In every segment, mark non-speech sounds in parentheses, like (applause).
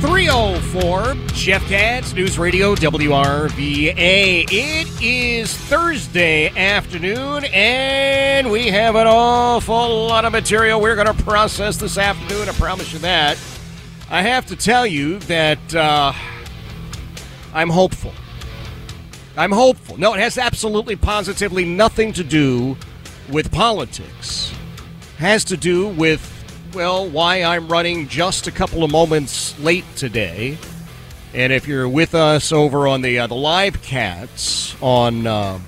Three oh four Jeff Katz, News Radio WRVA. It is Thursday afternoon, and we have an awful lot of material we're going to process this afternoon. I promise you that. I have to tell you that uh, I'm hopeful. I'm hopeful. No, it has absolutely, positively nothing to do with politics. It has to do with, well, why I'm running just a couple of moments late today. And if you're with us over on the uh, the live cats on uh,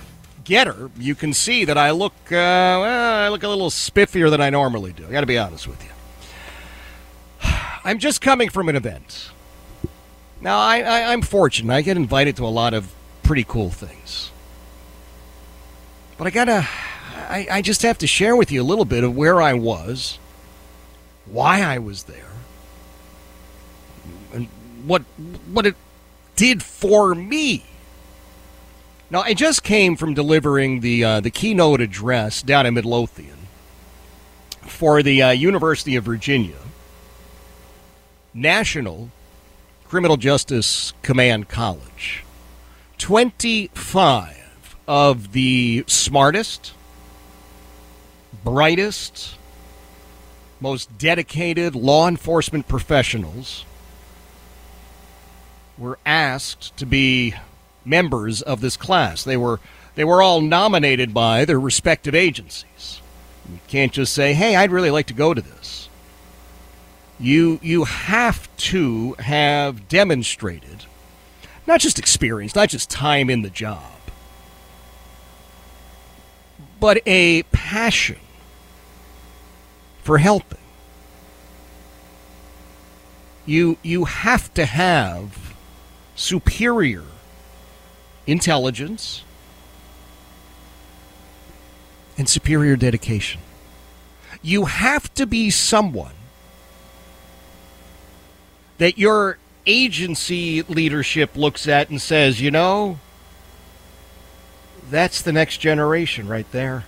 GETTR, you can see that I look uh, well, I look a little spiffier than I normally do. I got to be honest with you. (sighs) I'm just coming from an event. Now I, I I'm fortunate. I get invited to a lot of pretty cool things. But I gotta, I, I just have to share with you a little bit of where I was, why I was there, and what what it did for me. Now, I just came from delivering the uh, the keynote address down in Midlothian for the uh, University of Virginia National Criminal Justice Command College. 25 of the smartest, brightest, most dedicated law enforcement professionals were asked to be members of this class. They were they were all nominated by their respective agencies. You can't just say, "Hey, I'd really like to go to this." You you have to have demonstrated not just experience, not just time in the job, but a passion for helping. You you have to have superior intelligence and superior dedication. You have to be someone that your agency leadership looks at and says, you know, that's the next generation right there.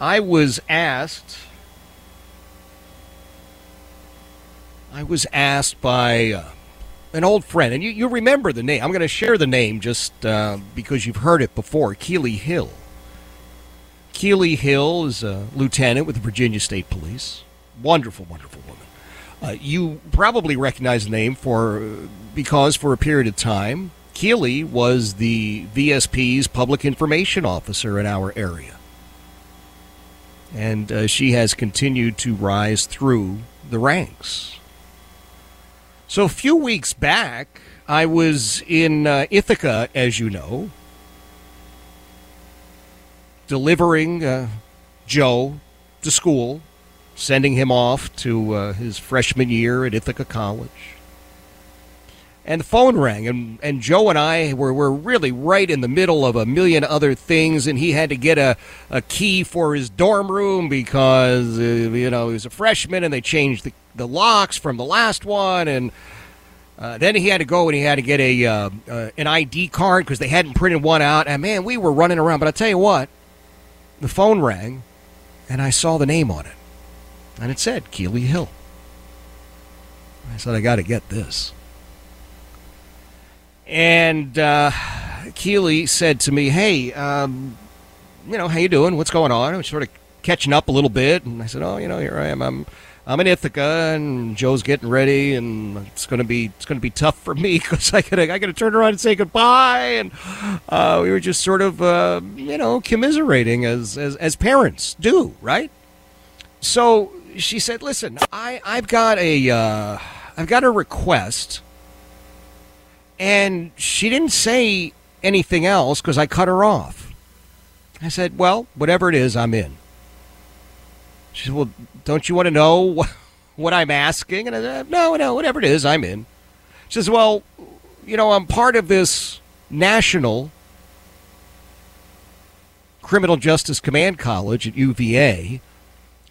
I was asked, I was asked by uh, an old friend, and you, you remember the name. I'm going to share the name just uh, because you've heard it before Keeley Hill. Keeley Hill is a lieutenant with the Virginia State Police. Wonderful, wonderful woman. Uh, you probably recognize the name for because for a period of time, Keeley was the VSP's public information officer in our area. And uh, she has continued to rise through the ranks. So a few weeks back, I was in uh, Ithaca, as you know, delivering uh, Joe to school sending him off to uh, his freshman year at Ithaca College. And the phone rang, and, and Joe and I were, were really right in the middle of a million other things, and he had to get a, a key for his dorm room because, uh, you know, he was a freshman and they changed the, the locks from the last one, and uh, then he had to go and he had to get a uh, uh an ID card because they hadn't printed one out. And man, we were running around. But I tell you what, the phone rang, and I saw the name on it. And it said Keeley Hill. I said, I got to get this. And uh, Keeley said to me, hey, um, you know, how you doing? What's going on? I was sort of catching up a little bit. And I said, oh, you know, here I am. I'm I'm in Ithaca, and Joe's getting ready, and it's gonna be it's gonna be tough for me (laughs) because I gotta I gotta turn around and say goodbye, and uh, we were just sort of uh, you know commiserating as, as as parents do, right? So she said, "Listen, I I've got a uh, I've got a request," and she didn't say anything else because I cut her off. I said, "Well, whatever it is, I'm in." She said, Well, don't you want to know (laughs) what I'm asking? And I said, No, no, whatever it is, I'm in. She says, Well, you know, I'm part of this national criminal justice command college at UVA.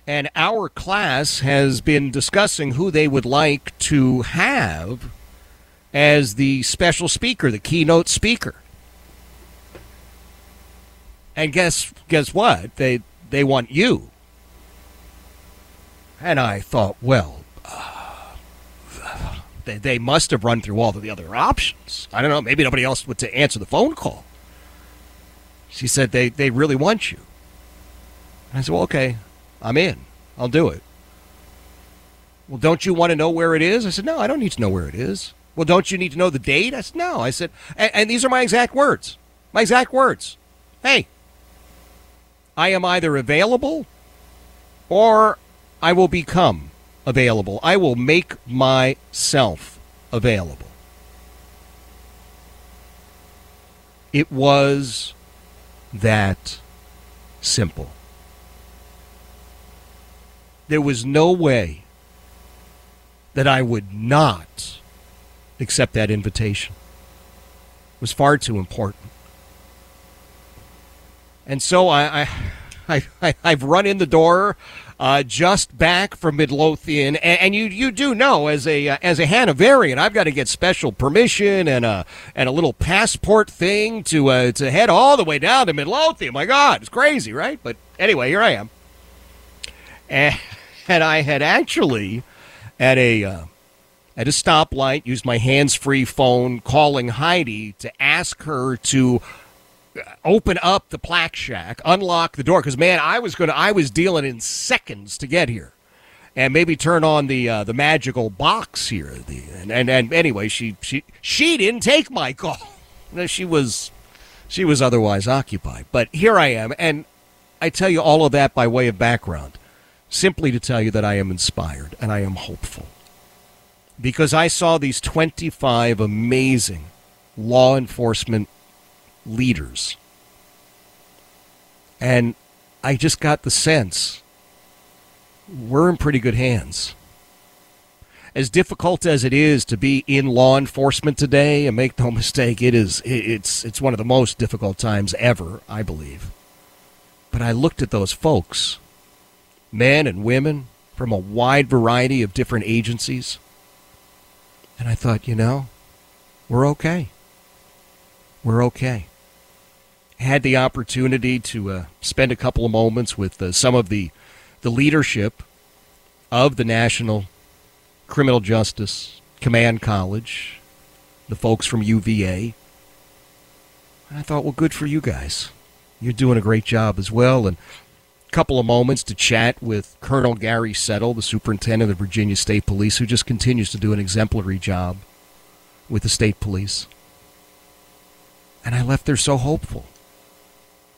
And our class has been discussing who they would like to have as the special speaker, the keynote speaker. And guess guess what? They they want you. And I thought, well, uh, they, they must have run through all of the other options. I don't know. Maybe nobody else would to answer the phone call. She said they, they really want you. I said, well, okay, I'm in. I'll do it. Well, don't you want to know where it is? I said, no, I don't need to know where it is. Well, don't you need to know the date? I said, no. I said, and, and these are my exact words. My exact words. Hey, I am either available or I will become available. I will make myself available. It was that simple. There was no way that I would not accept that invitation. It was far too important. And so I, I, (laughs) I, I've run in the door uh, just back from Midlothian, and, and, you you do know as a uh, as a Hanoverian, I've got to get special permission and a and a little passport thing to uh, to head all the way down to Midlothian. My God, it's crazy, right? But anyway, here I am, and, (laughs) and I had actually at a uh, at a stoplight used my hands free phone calling Heidi to ask her to open up the plaque shack, unlock the door because man, I was going to I was dealing in seconds to get here. And maybe turn on the uh, the magical box here. The, and, and and anyway, she she she didn't take my call. (laughs) She was she was otherwise occupied. But here I am, and I tell you all of that by way of background, simply to tell you that I am inspired and I am hopeful. Because I saw these 25 amazing law enforcement leaders. And I just got the sense we're in pretty good hands. As difficult as it is to be in law enforcement today, and make no (laughs) mistake, it is it's it's one of the most difficult times ever, I believe. But I looked at those folks, men and women from a wide variety of different agencies, and I thought, you know, we're okay. We're okay had the opportunity to uh, spend a couple of moments with uh, some of the the leadership of the National Criminal Justice Command College, the folks from UVA. And I thought, well, good for you guys. You're doing a great job as well. And couple of moments to chat with Colonel Gary Settle, the superintendent of the Virginia State Police, who just continues to do an exemplary job with the state police. And I left there so hopeful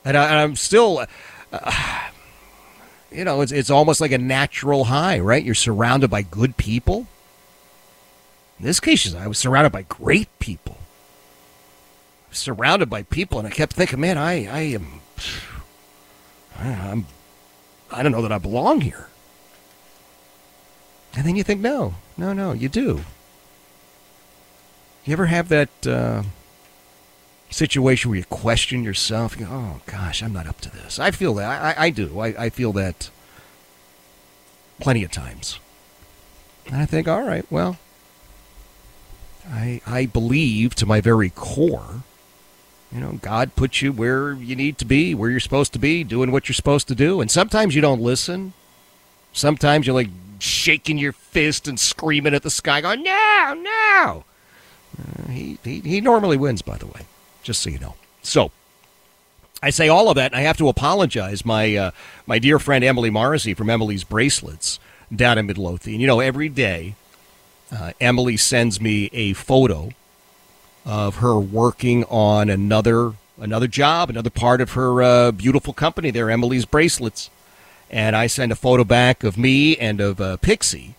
and, I, am still. Uh, you know, it's it's almost like a natural high, right? You're surrounded by good people. In this case, I was surrounded by great people. Surrounded by people, and I kept thinking, man, I I am, I'm, I don't know that I belong here. And then you think, no, no, no, you do. You ever have that? Uh, situation where you question yourself. You go, oh gosh, I'm not up to this. I feel that. I, I do. I, I feel that plenty of times. And I think, all right, well, I I believe to my very core You know, God puts you where you need to be, where you're supposed to be, doing what you're supposed to do. And sometimes you don't listen. Sometimes you're like shaking your fist and screaming at the sky, going, no, no. Uh, he, he, he normally wins, by the way, just so you know. So, I say all of that, and I have to apologize. My uh, my dear friend Emily Morrissey from Emily's Bracelets down in Midlothian. You know, every day uh, Emily sends me a photo of her working on another another job, another part of her uh, beautiful company there, Emily's Bracelets. And I send a photo back of me and of uh, Pixie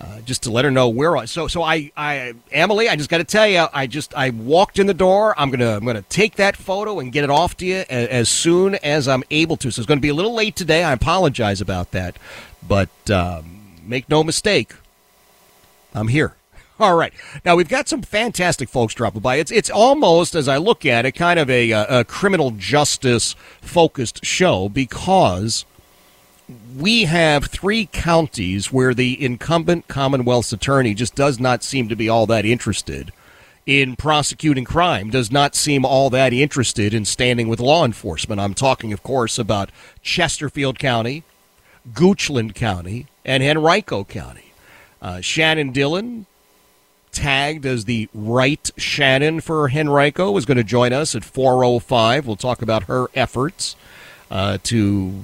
uh, just to let her know where I. So, so I, I, Emily, I just got to tell you, I just, I walked in the door. I'm gonna, I'm gonna take that photo and get it off to you as, as soon as I'm able to. So it's to be a little late today. I apologize about that, but um, make no mistake, I'm here. (laughs) All right. Now we've got some fantastic folks dropping by. It's it's almost, as I look at it, kind of a, a criminal justice focused show because we have three counties where the incumbent Commonwealth's attorney just does not seem to be all that interested in prosecuting crime, does not seem all that interested in standing with law enforcement. I'm talking, of course, about Chesterfield County, Goochland County, and Henrico County. Uh, Shannon Dillon, tagged as the right Shannon for Henrico, is going to join us at 4.05. We'll talk about her efforts uh, to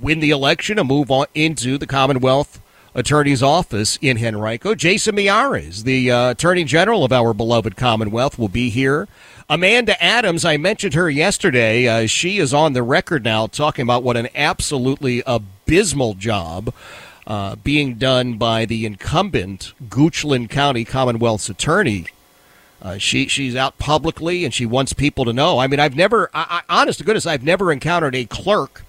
win the election and move on into the Commonwealth Attorney's Office in Henrico. Jason Miyares, the uh, Attorney General of our beloved Commonwealth, will be here. Amanda Adams, I mentioned her yesterday. Uh, she is on the record now talking about what an absolutely abysmal job uh, being done by the incumbent Goochland County Commonwealth's attorney. Uh, she she's out publicly and she wants people to know. I mean, I've never, I, I, honest to goodness, I've never encountered a clerk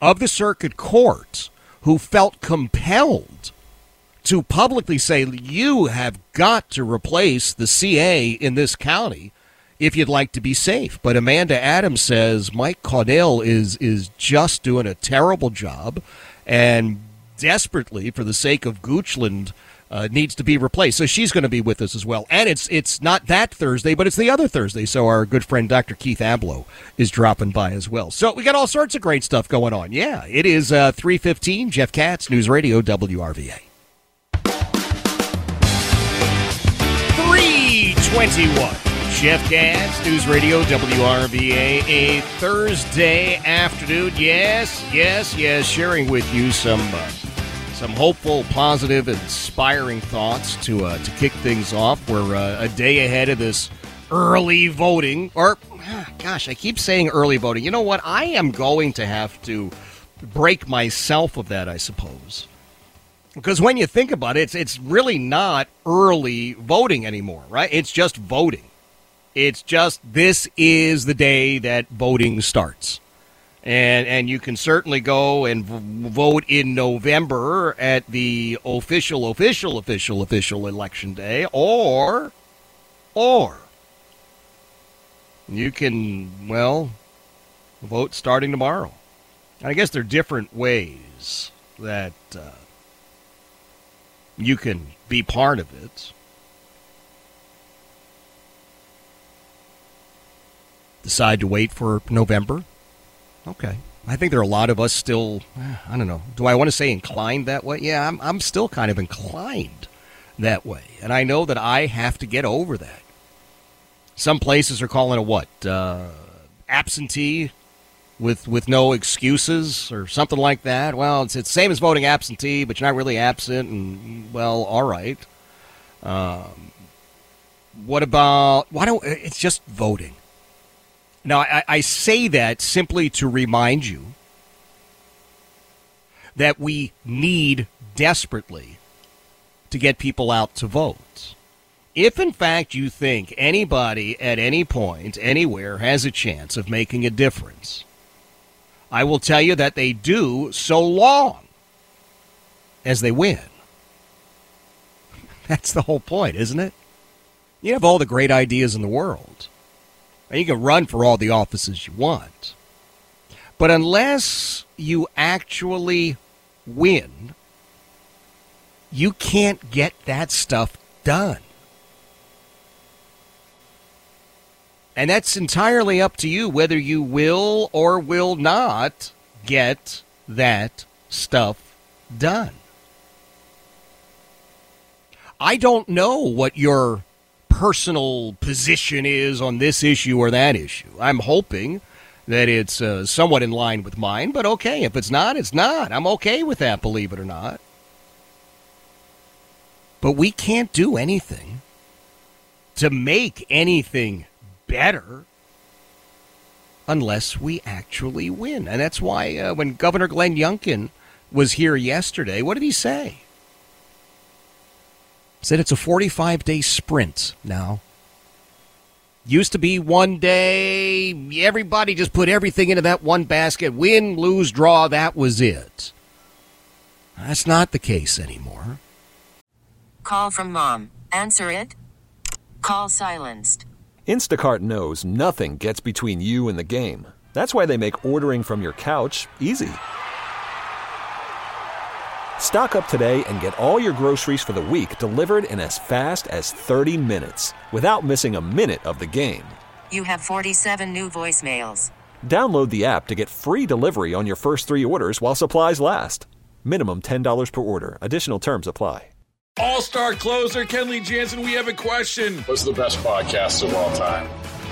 of the circuit court who felt compelled to publicly say, you have got to replace the CA in this county if you'd like to be safe. But Amanda Adams says Mike Caudill is is just doing a terrible job and desperately, for the sake of Goochland, uh, needs to be replaced. So she's going to be with us as well. And it's it's not that Thursday, but it's the other Thursday. So our good friend Dr. Keith Ablow is dropping by as well. So we got all sorts of great stuff going on. Yeah, it is uh, 315, Jeff Katz, News Radio, WRVA. 321. Jeff Katz, News Radio, WRVA, a Thursday afternoon. Yes, yes, yes, sharing with you some uh, some hopeful, positive, inspiring thoughts to uh, to kick things off. We're uh, a day ahead of this early voting, or gosh, I keep saying early voting. You know what? I am going to have to break myself of that, I suppose. Because when you think about it, it's it's really not early voting anymore, right? It's just voting. It's just this is the day that voting starts and and you can certainly go and vote in November at the official official official official election day or or you can well vote starting tomorrow. I guess there are different ways that uh, you can be part of it. Decide to wait for November Okay. I think there are a lot of us still, eh, I don't know, do I want to say inclined that way? Yeah, I'm, I'm still kind of inclined that way. And I know that I have to get over that. Some places are calling it what? Uh, absentee with with no excuses or something like that. Well, it's it's same as voting absentee, but you're not really absent. And well, all right. Um, what about why don't it's just voting? Now, I, I say that simply to remind you that we need desperately to get people out to vote. If, in fact, you think anybody at any point, anywhere, has a chance of making a difference, I will tell you that they do so long as they win. (laughs) That's the whole point, isn't it? You have all the great ideas in the world. And you can run for all the offices you want. But unless you actually win, you can't get that stuff done. And that's entirely up to you whether you will or will not get that stuff done. I don't know what your personal position is on this issue or that issue. I'm hoping that it's uh, somewhat in line with mine, but okay, if it's not, it's not. I'm okay with that, believe it or not. But we can't do anything to make anything better unless we actually win. And that's why uh, when Governor Glenn Youngkin was here yesterday, what did he say? He said it's a 45 day sprint now. Used to be one day, everybody just put everything into that one basket. Win, lose, draw, that was it. That's not the case anymore. Call from mom. Answer it. Call silenced. Instacart knows nothing gets between you and the game. That's why they make ordering from your couch easy. Stock up today and get all your groceries for the week delivered in as fast as 30 minutes without missing a minute of the game. You have 47 new voicemails. Download the app to get free delivery on your first three orders while supplies last. Minimum $10 per order. Additional terms apply. All star closer Kenley Jansen, we have a question. What's the best podcast of all time?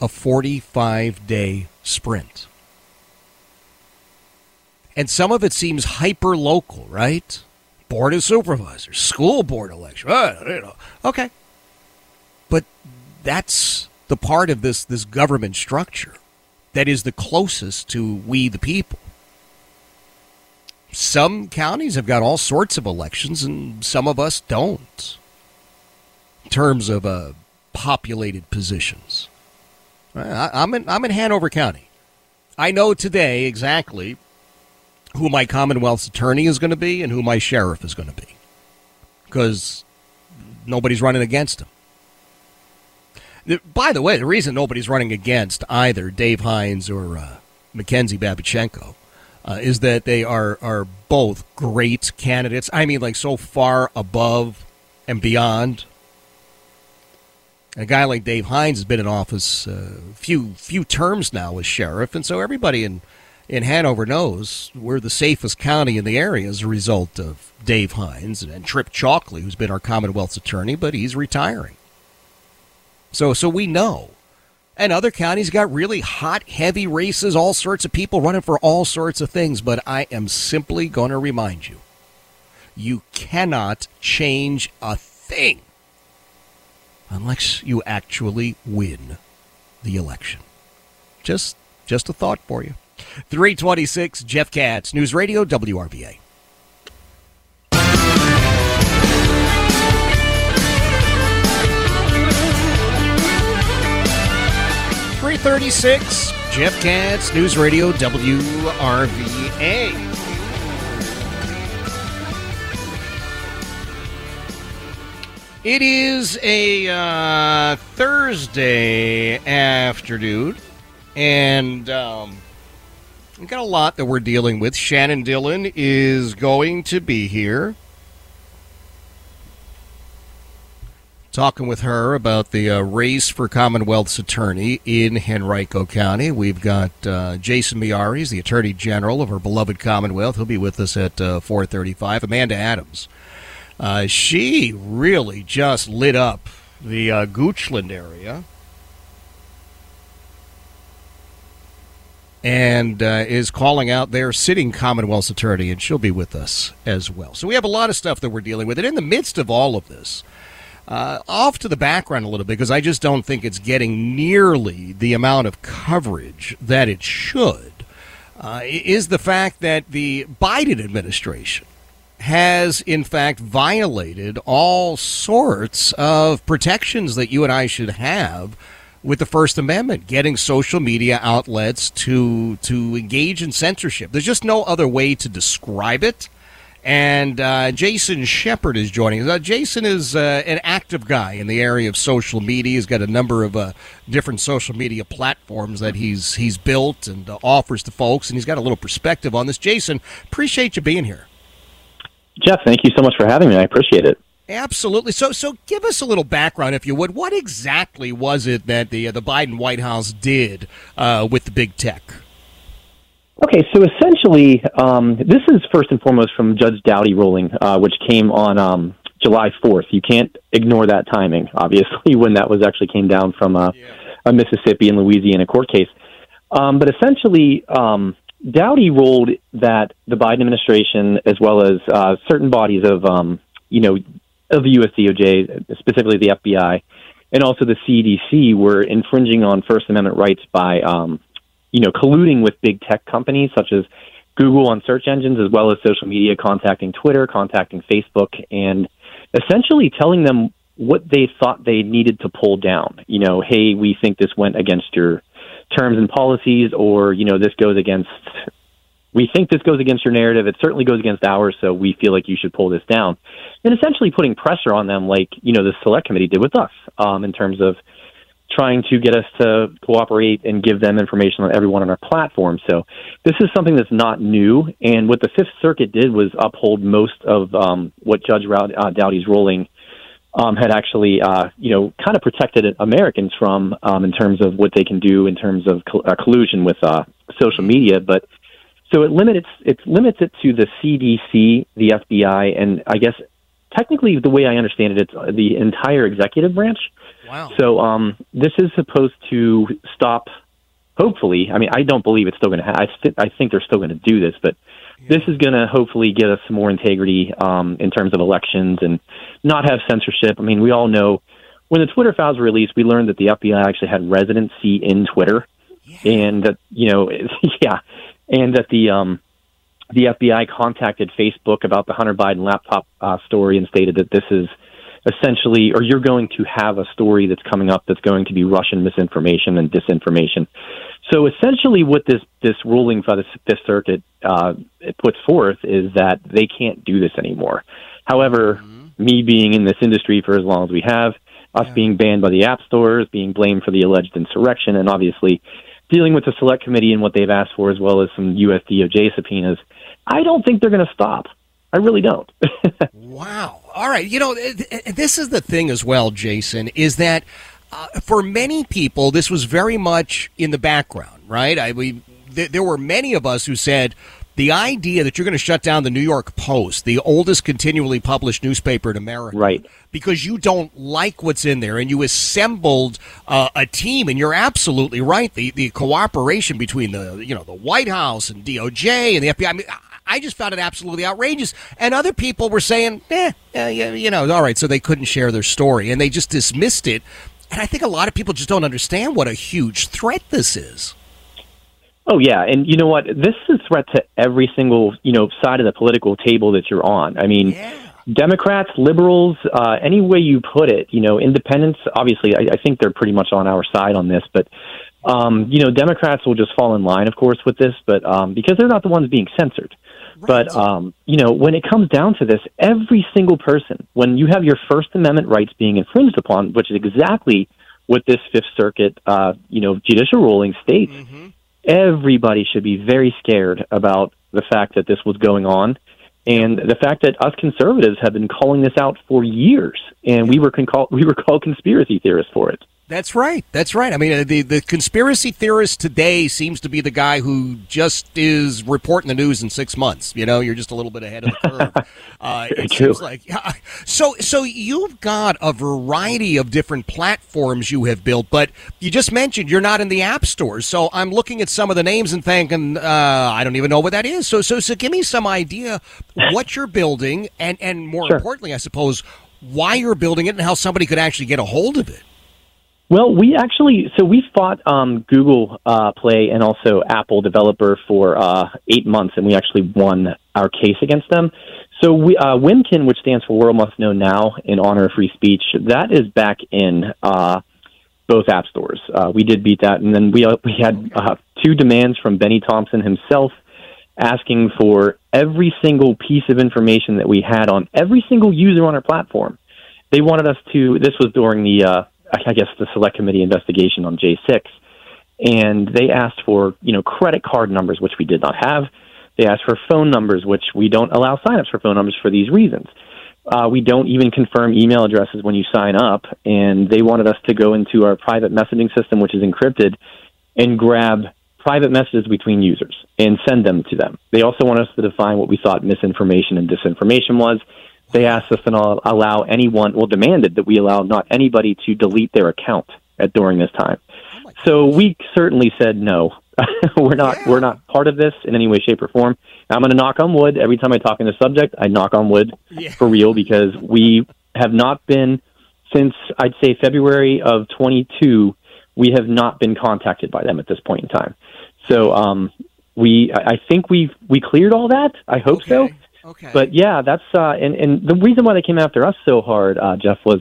a 45 day sprint. And some of it seems hyper local, right? Board of Supervisors, school board election. Uh. Okay. But that's the part of this, this government structure that is the closest to we the people. Some counties have got all sorts of elections, and some of us don't, in terms of uh, populated positions. I'm in I'm in Hanover County. I know today exactly who my Commonwealth's attorney is going to be and who my sheriff is going to be, because nobody's running against him. By the way, the reason nobody's running against either Dave Hines or uh, Mackenzie Babichenko uh, is that they are are both great candidates. I mean, like so far above and beyond a guy like Dave Hines has been in office a uh, few few terms now as sheriff, and so everybody in in Hanover knows we're the safest county in the area as a result of Dave Hines and, and Trip Chalkley, who's been our Commonwealth's attorney, but he's retiring. So so we know. And other counties got really hot, heavy races, all sorts of people running for all sorts of things. But I am simply going to remind you you cannot change a thing unless you actually win the election. Just just a thought for you. 326 Jeff Katz, News Radio WRVA. Three thirty-six. Jeff Katz, News Radio WRVA. It is a uh, Thursday afternoon, and um, we've got a lot that we're dealing with. Shannon Dillon is going to be here. Talking with her about the uh, race for Commonwealth's attorney in Henrico County. We've got uh, Jason Miyares, he's the Attorney General of our beloved Commonwealth. He'll be with us at uh, 435. Amanda Adams uh, she really just lit up the uh, Goochland area. And uh, is calling out their sitting Commonwealth's attorney, and she'll be with us as well. So we have a lot of stuff that we're dealing with. And in the midst of all of this, uh, off to the background a little bit, because I just don't think it's getting nearly the amount of coverage that it should, uh, is the fact that the Biden administration has in fact violated all sorts of protections that you and I should have with the First Amendment, getting social media outlets to to engage in censorship. There's just no other way to describe it. And uh, Jason Sheppard is joining us. Uh, Jason is uh, an active guy in the area of social media. He's got a number of uh, different social media platforms that he's he's built and uh, offers to folks, and he's got a little perspective on this. Jason, appreciate you being here. Jeff, thank you so much for having me. I appreciate it. Absolutely. So, so give us a little background, if you would. What exactly was it that the uh, the Biden White House did with the big tech? Okay, so essentially, um, this is first and foremost from Judge Doughty ruling, uh, which came on um, July 4th. You can't ignore that timing, (laughs) obviously, when that was actually came down from a, a Mississippi and Louisiana court case. Um, but essentially, um, Doughty ruled that the Biden administration, as well as uh, certain bodies of, um, you know, of the U.S. DOJ, specifically the FBI, and also the CDC, were infringing on First Amendment rights by um, you know, colluding with big tech companies such as Google on search engines, as well as social media, contacting Twitter, contacting Facebook, and essentially telling them what they thought they needed to pull down. You know, hey, we think this went against your terms and policies, or, you know, this goes against, we think this goes against your narrative. It certainly goes against ours, so we feel like you should pull this down. And essentially putting pressure on them, like, you know, the select committee did with us um, in terms of, trying to get us to cooperate and give them information on everyone on our platform. So this is something that's not new. And what the Fifth Circuit did was uphold most of um, what Judge uh, Doughty's ruling um, had actually, uh, you know, kind of protected Americans from um, in terms of what they can do in terms of co- uh, collusion with uh, social media. But so it limits it limits it to the CDC, the FBI, and I guess technically the way I understand it, it's the entire executive branch. Wow. So um, this is supposed to stop. Hopefully, I mean, I don't believe it's still going to. Ha- I, th- I think they're still going to do this, but. This is going to hopefully get us some more integrity um, in terms of elections and not have censorship. I mean, we all know when the Twitter files were released, we learned that the FBI actually had residency in Twitter, yeah. and that you know, (laughs) yeah, and that the um, the FBI contacted Facebook about the Hunter Biden laptop uh, story and stated that this is essentially, or you're going to have a story that's coming up that's going to be Russian misinformation and disinformation. So essentially, what this this ruling by the Fifth Circuit uh, it puts forth is that they can't do this anymore. However, mm-hmm. me being in this industry for as long as we have, us yeah. being banned by the app stores, being blamed for the alleged insurrection, and obviously dealing with the select committee and what they've asked for, as well as some U.S. DOJ subpoenas, I don't think they're going to stop. I really don't. (laughs) wow. All right. You know, this is the thing as well, Jason, is that uh, for many people, this was very much in the background, right? I we th- there were many of us who said the idea that you're going to shut down the New York Post, the oldest continually published newspaper in America, right? Because you don't like what's in there, and you assembled uh, a team, and you're absolutely right. The the cooperation between the you know the White House and DOJ and the FBI. I mean, I just found it absolutely outrageous. And other people were saying, eh, uh, you know, all right, so they couldn't share their story and they just dismissed it. And I think a lot of people just don't understand what a huge threat this is. Oh yeah, and you know what? This is a threat to every single you know side of the political table that you're on. I mean, yeah. Democrats, liberals, uh, any way you put it, you know, independents. Obviously, I, I think they're pretty much on our side on this, but um, you know, Democrats will just fall in line, of course, with this, but um, because they're not the ones being censored. But um, you know, when it comes down to this, every single person, when you have your First Amendment rights being infringed upon, which is exactly what this Fifth Circuit, uh, you know, judicial ruling states, mm-hmm. everybody should be very scared about the fact that this was going on, and the fact that us conservatives have been calling this out for years, and we were con- we were called conspiracy theorists for it. That's right. That's right. I mean, uh, the the conspiracy theorist today seems to be the guy who just is reporting the news in six months. You know, you're just a little bit ahead of the curve. (laughs) Uh, it True. seems like yeah. (laughs) So, so you've got a variety of different platforms you have built, but you just mentioned you're not in the app stores. So I'm looking at some of the names and thinking, uh, I don't even know what that is. So, so, so, give me some idea what you're building, and and more sure. importantly, I suppose, why you're building it and how somebody could actually get a hold of it. Well, we actually so we fought um, Google uh, Play and also Apple developer for uh, eight months, and we actually won our case against them. So we, uh, which stands for World Must Know Now in honor of free speech, that is back in uh, both app stores. Uh, we did beat that, and then we uh, we had uh, two demands from Bennie Thompson himself, asking for every single piece of information that we had on every single user on our platform. They wanted us to. This was during the, uh, I guess, the select committee investigation on J6, and they asked for you know credit card numbers, which we did not have. They asked for phone numbers, which we don't allow signups for phone numbers for these reasons. Uh, we don't even confirm email addresses when you sign up, and they wanted us to go into our private messaging system, which is encrypted, and grab private messages between users and send them to them. They also want us to define what we thought misinformation and disinformation was. They asked us to not allow anyone, well, demanded that we allow not anybody to delete their account at during this time. So we certainly said no. (laughs) we're not Yeah. we're not part of this in any way, shape, or form. I'm going to knock on wood every time I talk in the subject. I knock on wood Yeah. for real because we have not been since I'd say February of 22. We have not been contacted by them at this point in time. So um, we I I think we we cleared all that. I hope so. Okay. But yeah, that's uh, and and the reason why they came after us so hard, uh, Jeff, was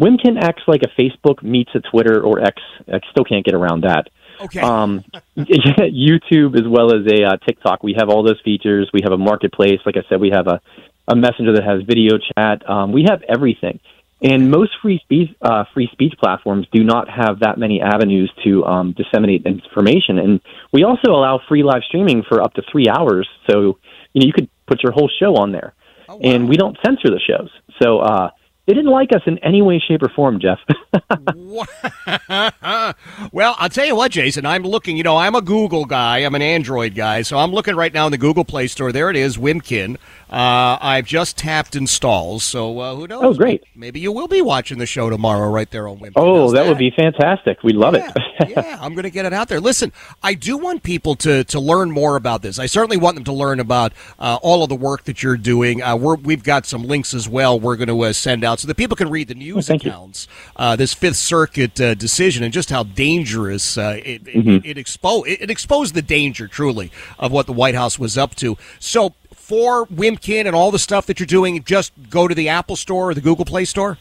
Wimkin acts like a Facebook meets a Twitter or X. I still can't get around that. okay. Um, (laughs) (laughs) YouTube as well as a uh, TikTok. We have all those features. We have a marketplace. Like I said, we have a, a messenger that has video chat. Um, we have everything. And most free speech uh, free speech platforms do not have that many avenues to um, disseminate information. And we also allow free live streaming for up to three hours. So you know you could put your whole show on there, Oh, and we don't censor the shows. So uh, they didn't like us in any way, shape, or form, Jeff. (laughs) (laughs) well, I'll tell you what, Jason. I'm looking. You know, I'm a Google guy. I'm an Android guy, so I'm looking right now in the Google Play Store. There it is, Wimkin. Uh, I've just tapped installs, so uh, who knows? Oh, great. Maybe you will be watching the show tomorrow, right there on Wimkin. oh, How's that would be fantastic. We'd love yeah, it. yeah, I'm going to get it out there. Listen, I do want people to to learn more about this. I certainly want them to learn about uh, all of the work that you're doing. Uh, we're, we've got some links as well. We're going to uh, send out so that people can read the news thank you. accounts, uh, this Fifth Circuit uh, decision, and just how dangerous uh, it, Mm-hmm. it, it, expo- it, it exposed the danger truly of what the White House was up to. So. For Wimkin and all the stuff that you're doing, just go to the Apple Store or the Google Play Store.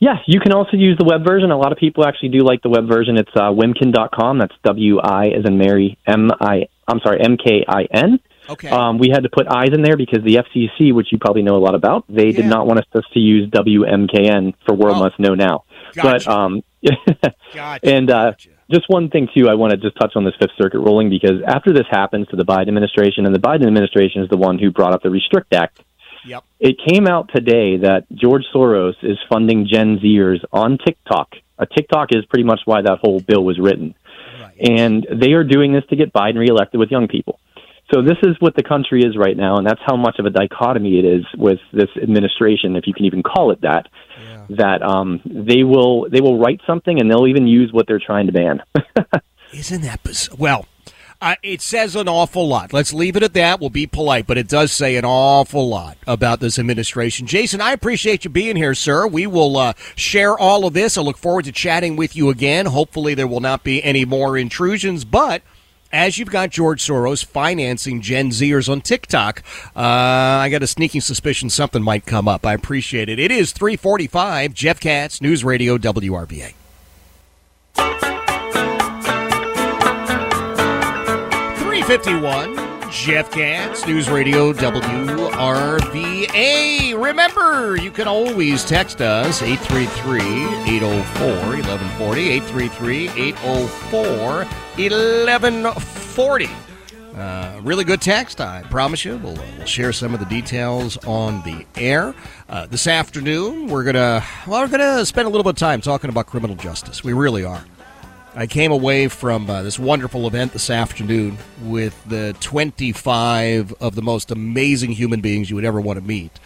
Yeah, you can also use the web version. A lot of people actually do like the web version. It's uh, wimkin.com. That's W I as in Mary M I. I'm sorry, M K I N. Okay. Um, we had to put eyes in there because the FCC, which you probably know a lot about, they did not want us to use WMKN for World Oh. Must Know Now. Gotcha. But um, (laughs) Gotcha, and uh, gotcha. Just one thing too, I want to just touch on this Fifth Circuit ruling because after this happens to the Biden administration, and the Biden administration is the one who brought up the Restrict Act. Yep. It came out today that George Soros is funding Gen Zers on TikTok. A TikTok is pretty much why that whole bill was written. And they are doing this to get Biden reelected with young people. So this is what the country is right now, and that's how much of a dichotomy it is with this administration, if you can even call it that. That um, they will they will write something and they'll even use what they're trying to ban. (laughs) Isn't that bizarre? Well, uh, it says an awful lot. Let's leave it at that. We'll be polite, but it does say an awful lot about this administration. Jason, I appreciate you being here, sir. We will uh, share all of this. I look forward to chatting with you again. Hopefully, there will not be any more intrusions, but. As you've got George Soros financing Gen Zers on TikTok, uh, I got a sneaking suspicion something might come up. I appreciate it. It is 345, Jeff Katz, News Radio, WRVA. 351, Jeff Katz, News Radio WRVA. Remember, you can always text us 833-804-1140, 833-804-1140. Uh, really good text, I promise you. We'll, we'll share some of the details on the air. Uh, this afternoon, we're gonna well, we're gonna spend a little bit of time talking about criminal justice. We really are. I came away from uh, this wonderful event this afternoon with the 25 of the most amazing human beings you would ever want to meet,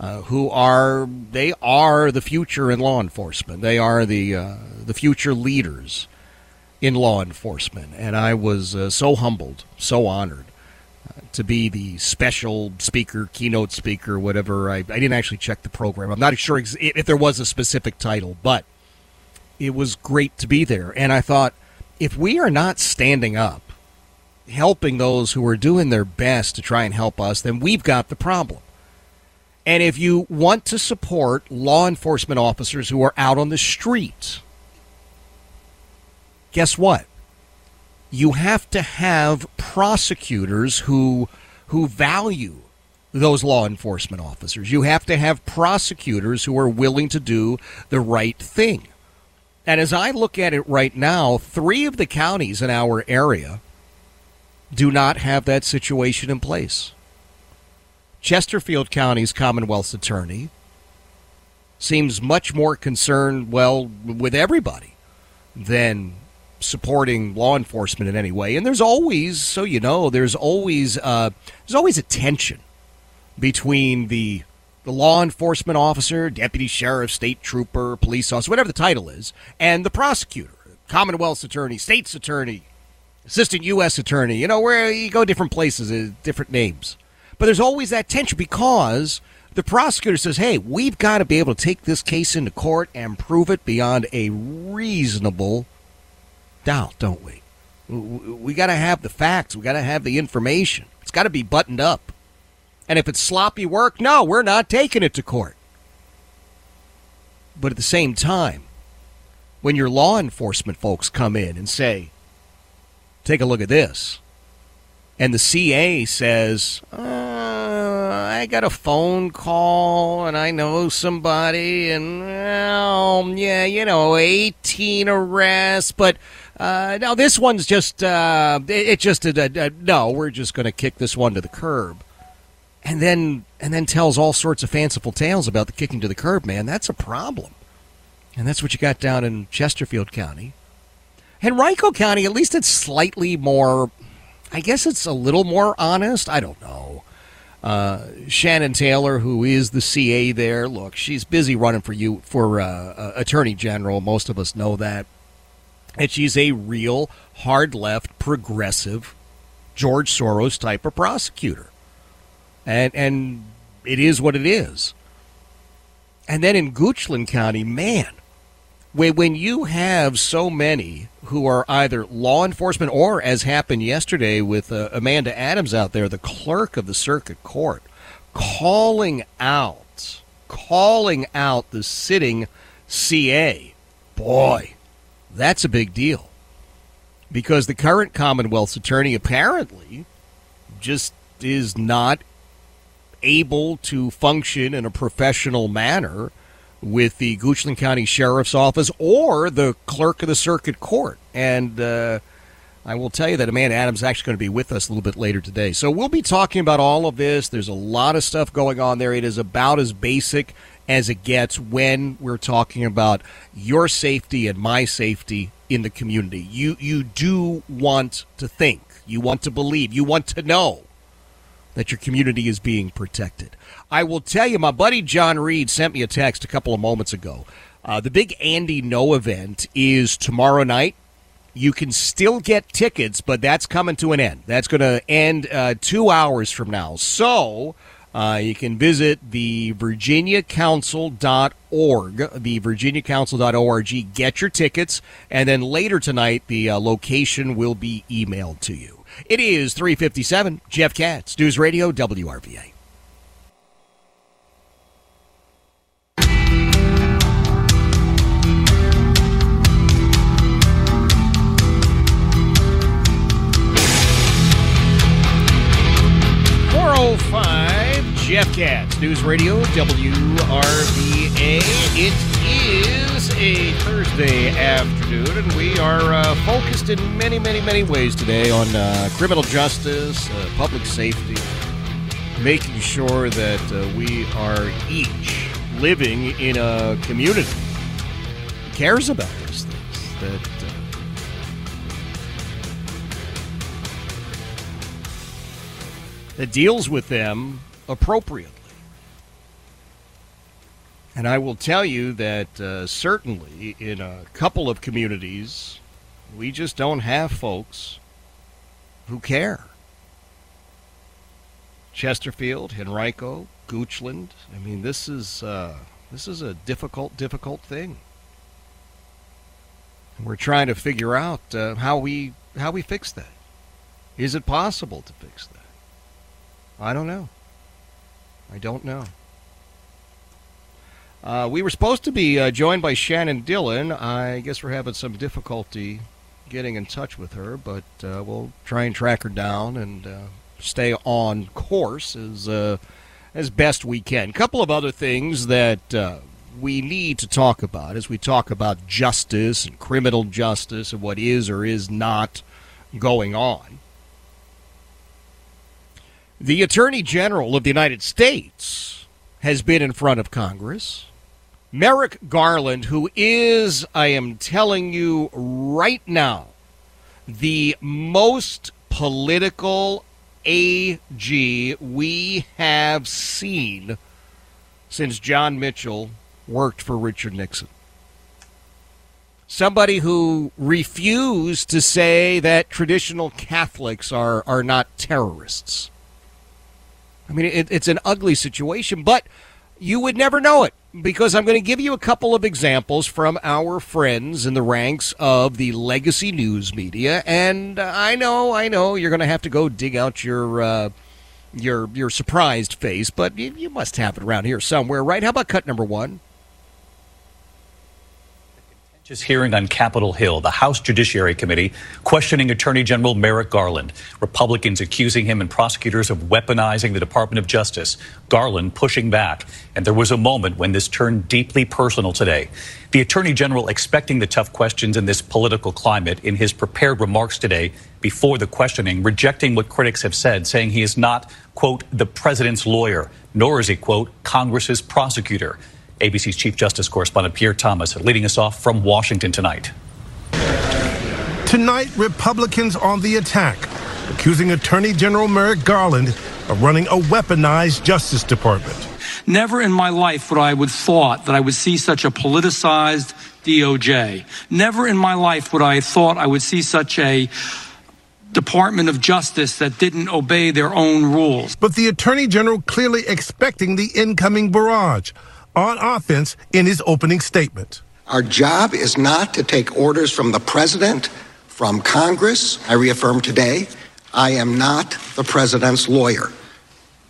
uh, who are they are the future in law enforcement. They are the uh, the future leaders in law enforcement, and I was uh, so humbled, so honored uh, to be the special speaker, keynote speaker, whatever. I, I didn't actually check the program. I'm not sure ex- if there was a specific title, but it was great to be there. And I thought, if we are not standing up, helping those who are doing their best to try and help us, then we've got the problem. And if you want to support law enforcement officers who are out on the streets, guess what? You have to have prosecutors who who value those law enforcement officers. You have to have prosecutors who are willing to do the right thing. And as I look at it right now, three of the counties in our area do not have that situation in place. Chesterfield County's Commonwealth's attorney seems much more concerned, well, with everybody than supporting law enforcement in any way. And there's always, so you know, there's always uh, there's always a tension between the the law enforcement officer, deputy sheriff, state trooper, police officer, whatever the title is, and the prosecutor, Commonwealth's attorney, state's attorney, assistant U.S. attorney. You know, where you go different places, uh, different names. But there's always that tension because the prosecutor says, hey, we've got to be able to take this case into court and prove it beyond a reasonable doubt, don't we? We got to have the facts. We got to have the information. It's got to be buttoned up. And if it's sloppy work, no, we're not taking it to court. But at the same time, when your law enforcement folks come in and say, take a look at this, and the CA says, uh, I got a phone call and I know somebody, and well, yeah, you know, 18 arrests, but uh, no, this one's just, uh, it, it just, uh, uh, no, we're just going to kick this one to the curb and then and then tells all sorts of fanciful tales about the kicking to the curb, man, that's a problem. And that's what you got down in Chesterfield County. Henrico County, at least it's slightly more I guess it's a little more honest. I don't know. Uh, Shannon Taylor, who is the CA there, look, she's busy running for you for uh, Attorney General. Most of us know that, and she's a real hard left, progressive, George Soros type of prosecutor and and it is what it is. And then in Goochland County, man, when you have so many who are either law enforcement or, as happened yesterday with uh, Amanda Adams out there, the clerk of the circuit court, calling out, calling out the sitting CA, boy, that's a big deal. Because the current Commonwealth's attorney apparently just is not able to function in a professional manner with the Goochland County Sheriff's Office or the clerk of the circuit court. And uh, I will tell you that Amanda Adams is actually going to be with us a little bit later today. So we'll be talking about all of this. There's a lot of stuff going on there. It is about as basic as it gets when we're talking about your safety and my safety in the community. You you do want to think, you want to believe, you want to know that your community is being protected. I will tell you, my buddy John Reed sent me a text a couple of moments ago. Uh, the big Andy Ngo event is tomorrow night. You can still get tickets, but that's coming to an end. That's going to end uh, two hours from now. So uh, you can visit the virginiacouncil.org, the virginiacouncil.org, get your tickets, and then later tonight the uh, location will be emailed to you. It is 357. Jeff Katz, News Radio, WRVA. Katz, News Radio, WRVA. It is a Thursday afternoon, and we are uh, focused in many, many, many ways today on uh, criminal justice, uh, public safety, making sure that uh, we are each living in a community that cares about these things, that uh, that deals with them appropriately. And I will tell you that uh, certainly in a couple of communities, we just don't have folks who care. Chesterfield, Henrico, Goochland. I mean, this is uh, this is a difficult, difficult thing. We're trying to figure out uh, how we how we fix that. Is it possible to fix that? I don't know. I don't know. Uh, we were supposed to be uh, joined by Shannon Dillon. I guess we're having some difficulty getting in touch with her, but uh, we'll try and track her down and uh, stay on course as uh, as best we can. A couple of other things that uh, we need to talk about as we talk about justice and criminal justice and what is or is not going on. The Attorney General of the United States has been in front of Congress. Merrick Garland, who is, I am telling you right now, the most political AG we have seen since John Mitchell worked for Richard Nixon. Somebody who refused to say that traditional Catholics are, are not terrorists. I mean, it, it's an ugly situation, but you would never know it because I'm going to give you a couple of examples from our friends in the ranks of the legacy news media. And I know, I know, you're going to have to go dig out your uh, your your surprised face, but you, you must have it around here somewhere, right? How about cut number one? Just hearing on Capitol Hill, the House Judiciary Committee questioning Attorney General Merrick Garland. Republicans accusing him and prosecutors of weaponizing the Department of Justice. Garland pushing back. And there was a moment when this turned deeply personal today. The Attorney General expecting the tough questions in this political climate in his prepared remarks today before the questioning, rejecting what critics have said, saying he is not, quote, the president's lawyer, nor is he, quote, Congress's prosecutor. ABC's Chief Justice correspondent Pierre Thomas leading us off from Washington tonight. Tonight, Republicans on the attack, accusing Attorney General Merrick Garland of running a weaponized Justice Department. Never in my life would I have thought that I would see such a politicized DOJ. Never in my life would I have thought I would see such a Department of Justice that didn't obey their own rules. But the Attorney General clearly expecting the incoming barrage on offense in his opening statement. Our job is not to take orders from the president, from Congress. I reaffirm today, I am not the president's lawyer.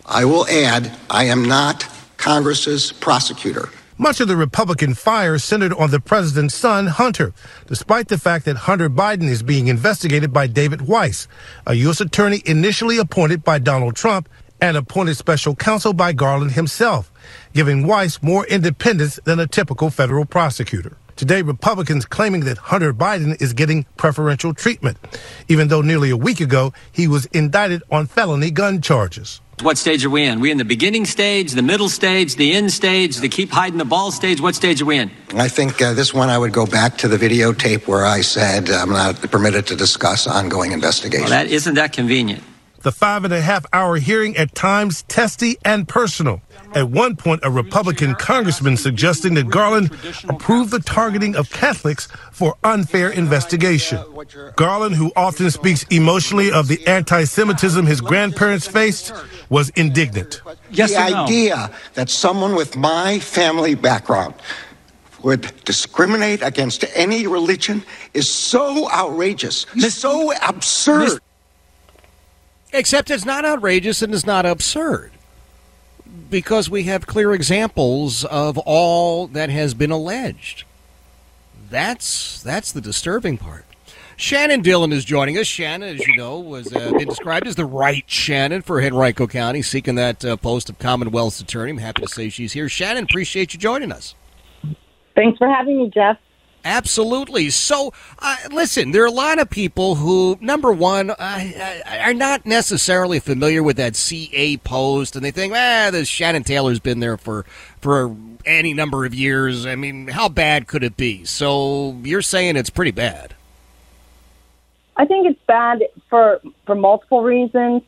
I will add, I am not Congress's prosecutor. Much of the Republican fire centered on the president's son, Hunter, despite the fact that Hunter Biden is being investigated by David Weiss, a U.S. attorney initially appointed by Donald Trump and appointed special counsel by Garland himself giving Weiss more independence than a typical federal prosecutor. Today, Republicans claiming that Hunter Biden is getting preferential treatment, even though nearly a week ago he was indicted on felony gun charges. What stage are we in? We in the beginning stage, the middle stage, the end stage, the keep hiding the ball stage? What stage are we in? I think uh, this one I would go back to the videotape where I said I'm not permitted to discuss ongoing investigations. Well, that isn't that convenient. The five and a half hour hearing at times testy and personal. At one point, a Republican congressman suggesting that Garland approve the targeting of Catholics for unfair investigation. Garland, who often speaks emotionally of the anti Semitism his grandparents faced, was indignant. Yes the idea that someone with my family background would discriminate against any religion is so outrageous, so absurd. Except it's not outrageous and it's not absurd because we have clear examples of all that has been alleged. That's that's the disturbing part. Shannon Dillon is joining us. Shannon, as you know, was uh, been described as the right Shannon for Henrico County, seeking that uh, post of Commonwealth's attorney. I'm happy to say she's here. Shannon, appreciate you joining us. Thanks for having me, Jeff. Absolutely. So, uh, listen, there are a lot of people who, number one, uh, are not necessarily familiar with that CA post, and they think, ah, this Shannon Taylor's been there for for any number of years. I mean, how bad could it be? So, you're saying it's pretty bad. I think it's bad for for multiple reasons.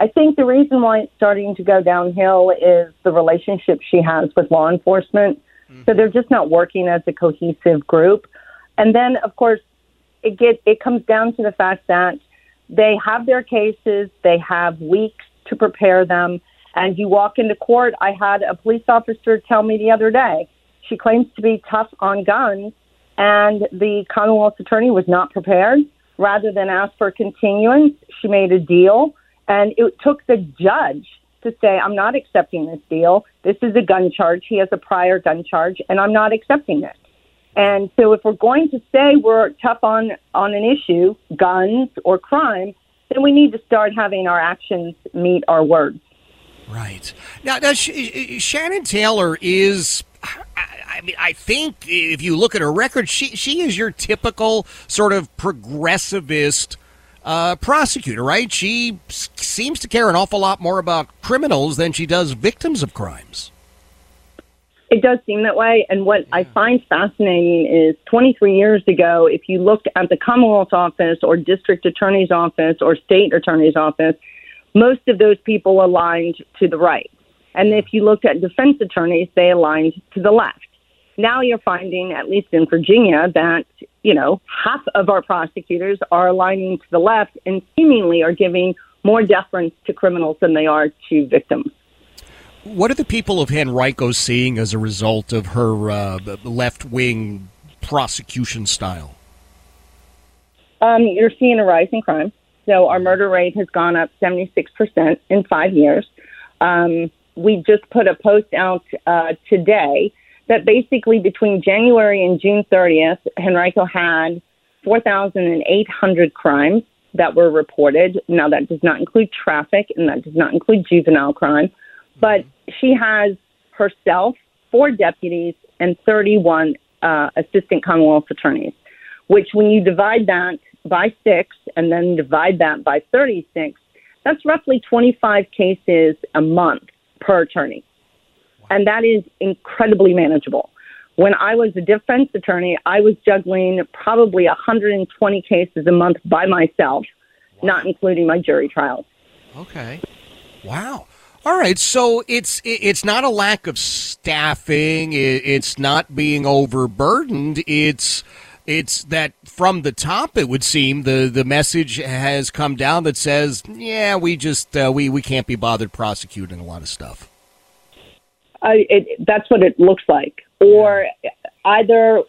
I think the reason why it's starting to go downhill is the relationship she has with law enforcement so they're just not working as a cohesive group. And then, of course, it get it comes down to the fact that they have their cases, they have weeks to prepare them, and you walk into court. I had a police officer tell me the other day she claims to be tough on guns, and the Commonwealth attorney was not prepared. Rather than ask for continuance, she made a deal, and it took the judge to say, I'm not accepting this deal. This is a gun charge. He has a prior gun charge, and I'm not accepting it. And so, if we're going to say we're tough on on an issue, guns or crime, then we need to start having our actions meet our words. Right now, now Sh- uh, uh, Shannon Taylor is. I, I mean, I think if you look at her record, she she is your typical sort of progressivist uh, prosecutor, right? She s- seems to care an awful lot more about criminals than she does victims of crimes. It does seem that way. And what I find fascinating is 23 years ago, if you looked at the Commonwealth's office or district attorney's office or state attorney's office, most of those people aligned to the right. And if you looked at defense attorneys, they aligned to the left. Now you're finding, at least in Virginia, that, you know, half of our prosecutors are aligning to the left and seemingly are giving more deference to criminals than they are to victims. What are the people of Henrico seeing as a result of her uh, left wing prosecution style? Um, you're seeing a rise in crime. So our murder rate has gone up 76% in five years. Um, we just put a post out uh, today that basically between January and June 30th, Henrico had 4,800 crimes that were reported. Now, that does not include traffic and that does not include juvenile crime, but she has herself, four deputies, and 31 uh, assistant Commonwealth attorneys, which when you divide that by six and then divide that by 36, that's roughly 25 cases a month per attorney. And that is incredibly manageable. When I was a defense attorney, I was juggling probably 120 cases a month by myself, not including my jury trials. Okay. Wow. All right, so it's it's not a lack of staffing. It's not being overburdened. It's it's that from the top, it would seem the the message has come down that says, yeah, we just uh, we we can't be bothered prosecuting a lot of stuff. I, it, that's what it looks like. Or either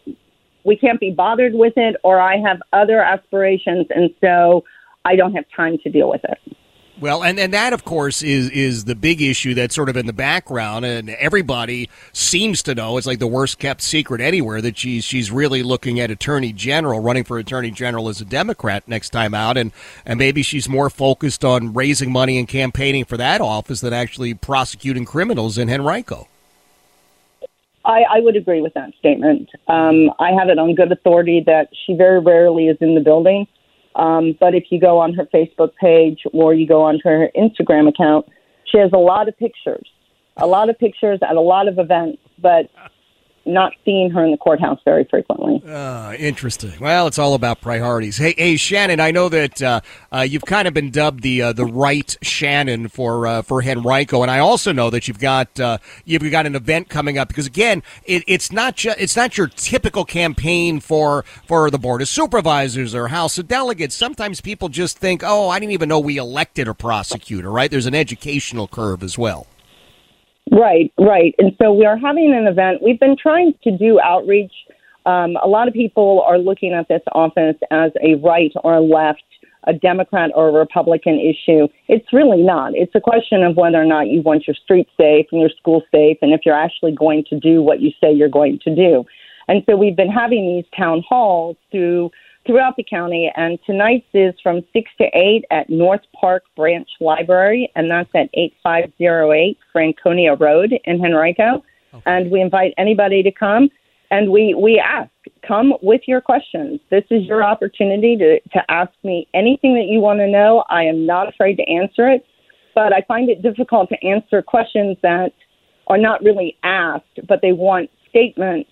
we can't be bothered with it, or I have other aspirations, and so I don't have time to deal with it. Well, and, and that, of course, is is the big issue that's sort of in the background, and everybody seems to know it's like the worst kept secret anywhere that she's she's really looking at attorney general, running for attorney general as a Democrat next time out, and and maybe she's more focused on raising money and campaigning for that office than actually prosecuting criminals in Henrico. I, I would agree with that statement. Um, I have it on good authority that she very rarely is in the building. Um, but if you go on her Facebook page or you go on her Instagram account, she has a lot of pictures, a lot of pictures at a lot of events, but not seeing her in the courthouse very frequently. Uh, interesting. Well, it's all about priorities. Hey, hey, Shannon, I know that uh, uh, you've kind of been dubbed the uh, the right Shannon for uh, for Henrico, and I also know that you've got uh, you've got an event coming up because again, it, it's not ju- it's not your typical campaign for for the board of supervisors or House of Delegates. Sometimes people just think, oh, I didn't even know we elected a prosecutor. Right? There's an educational curve as well. Right, right. And so we are having an event. We've been trying to do outreach. Um, a lot of people are looking at this office as a right or a left, a Democrat or a Republican issue. It's really not. It's a question of whether or not you want your street safe and your school safe, and if you're actually going to do what you say you're going to do. And so we've been having these town halls through throughout the county. And tonight's is from 6 to 8 at North Park Branch Library, and that's at 8508 Franconia Road in Henrico. Okay. And we invite anybody to come. And we, we ask, come with your questions. This is your opportunity to, to ask me anything that you want to know. I am not afraid to answer it, but I find it difficult to answer questions that are not really asked, but they want statements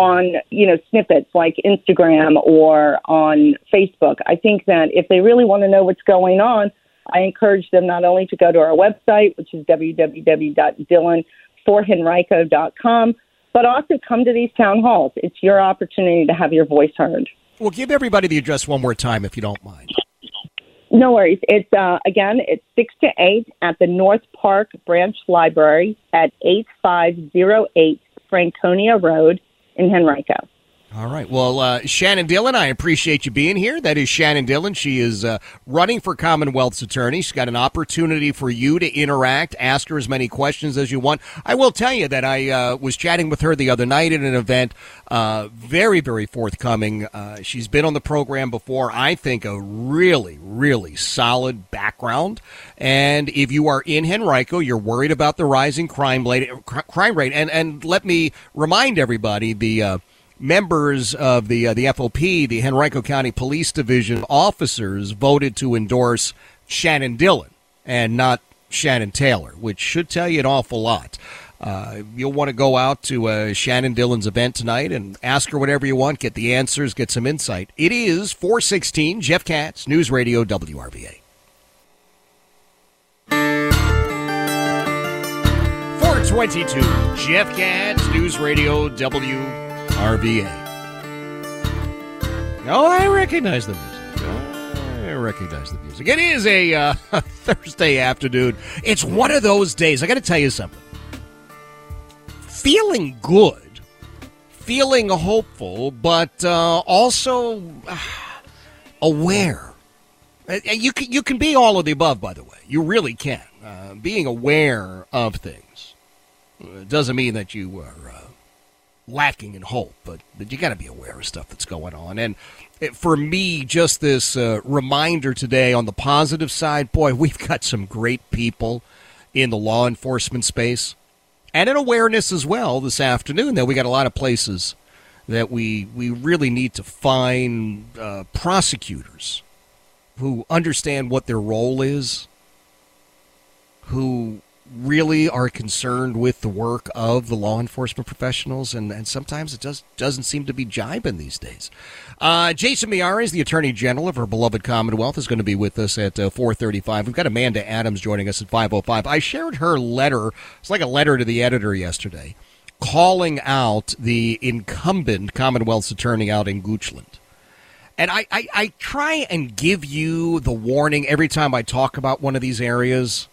on you know snippets like Instagram or on Facebook. I think that if they really want to know what's going on, I encourage them not only to go to our website, which is www.dillonforhenrico.com, but also come to these town halls. It's your opportunity to have your voice heard. Well, give everybody the address one more time, if you don't mind. No worries. It's uh, again, it's six to eight at the North Park Branch Library at eight five zero eight Franconia Road in Henrico. All right. Well, uh, Shannon Dillon, I appreciate you being here. That is Shannon Dillon. She is uh, running for Commonwealth's attorney. She's got an opportunity for you to interact, ask her as many questions as you want. I will tell you that I uh, was chatting with her the other night at an event. Uh, very, very forthcoming. Uh, she's been on the program before. I think a really, really solid background. And if you are in Henrico, you're worried about the rising crime rate. Crime rate, and and let me remind everybody the uh, members of the uh, the FOP, the Henrico County Police Division officers voted to endorse Shannon Dillon and not Shannon Taylor, which should tell you an awful lot. Uh, you'll want to go out to uh, Shannon Dillon's event tonight and ask her whatever you want, get the answers, get some insight. It is 416 Jeff Katz, News Radio WRVA. 422 Jeff Katz, News Radio WRVA. RVA. Oh, I recognize the music. I recognize the music. It is a uh, (laughs) Thursday afternoon. It's one of those days. I got to tell you something. Feeling good, feeling hopeful, but uh, also uh, (sighs) aware. Uh, you can, you can be all of the above, by the way. You really can. Uh, being aware of things uh, doesn't mean that you are lacking in hope, but, but you got to be aware of stuff that's going on. And it, for me, just this uh, reminder today on the positive side, boy, we've got some great people in the law enforcement space and an awareness as well this afternoon that we got a lot of places that we we really need to find uh, prosecutors who understand what their role is, who really are concerned with the work of the law enforcement professionals, and, and sometimes it just doesn't seem to be jibing these days. Uh, Jason Miyares, the Attorney General of our beloved Commonwealth, is going to be with us at uh, 4:35. We've got Amanda Adams joining us at 5:05. I shared her letter. It's like a letter to the editor yesterday, calling out the incumbent Commonwealth's attorney out in Goochland. And I, I, I try and give you the warning every time I talk about one of these areas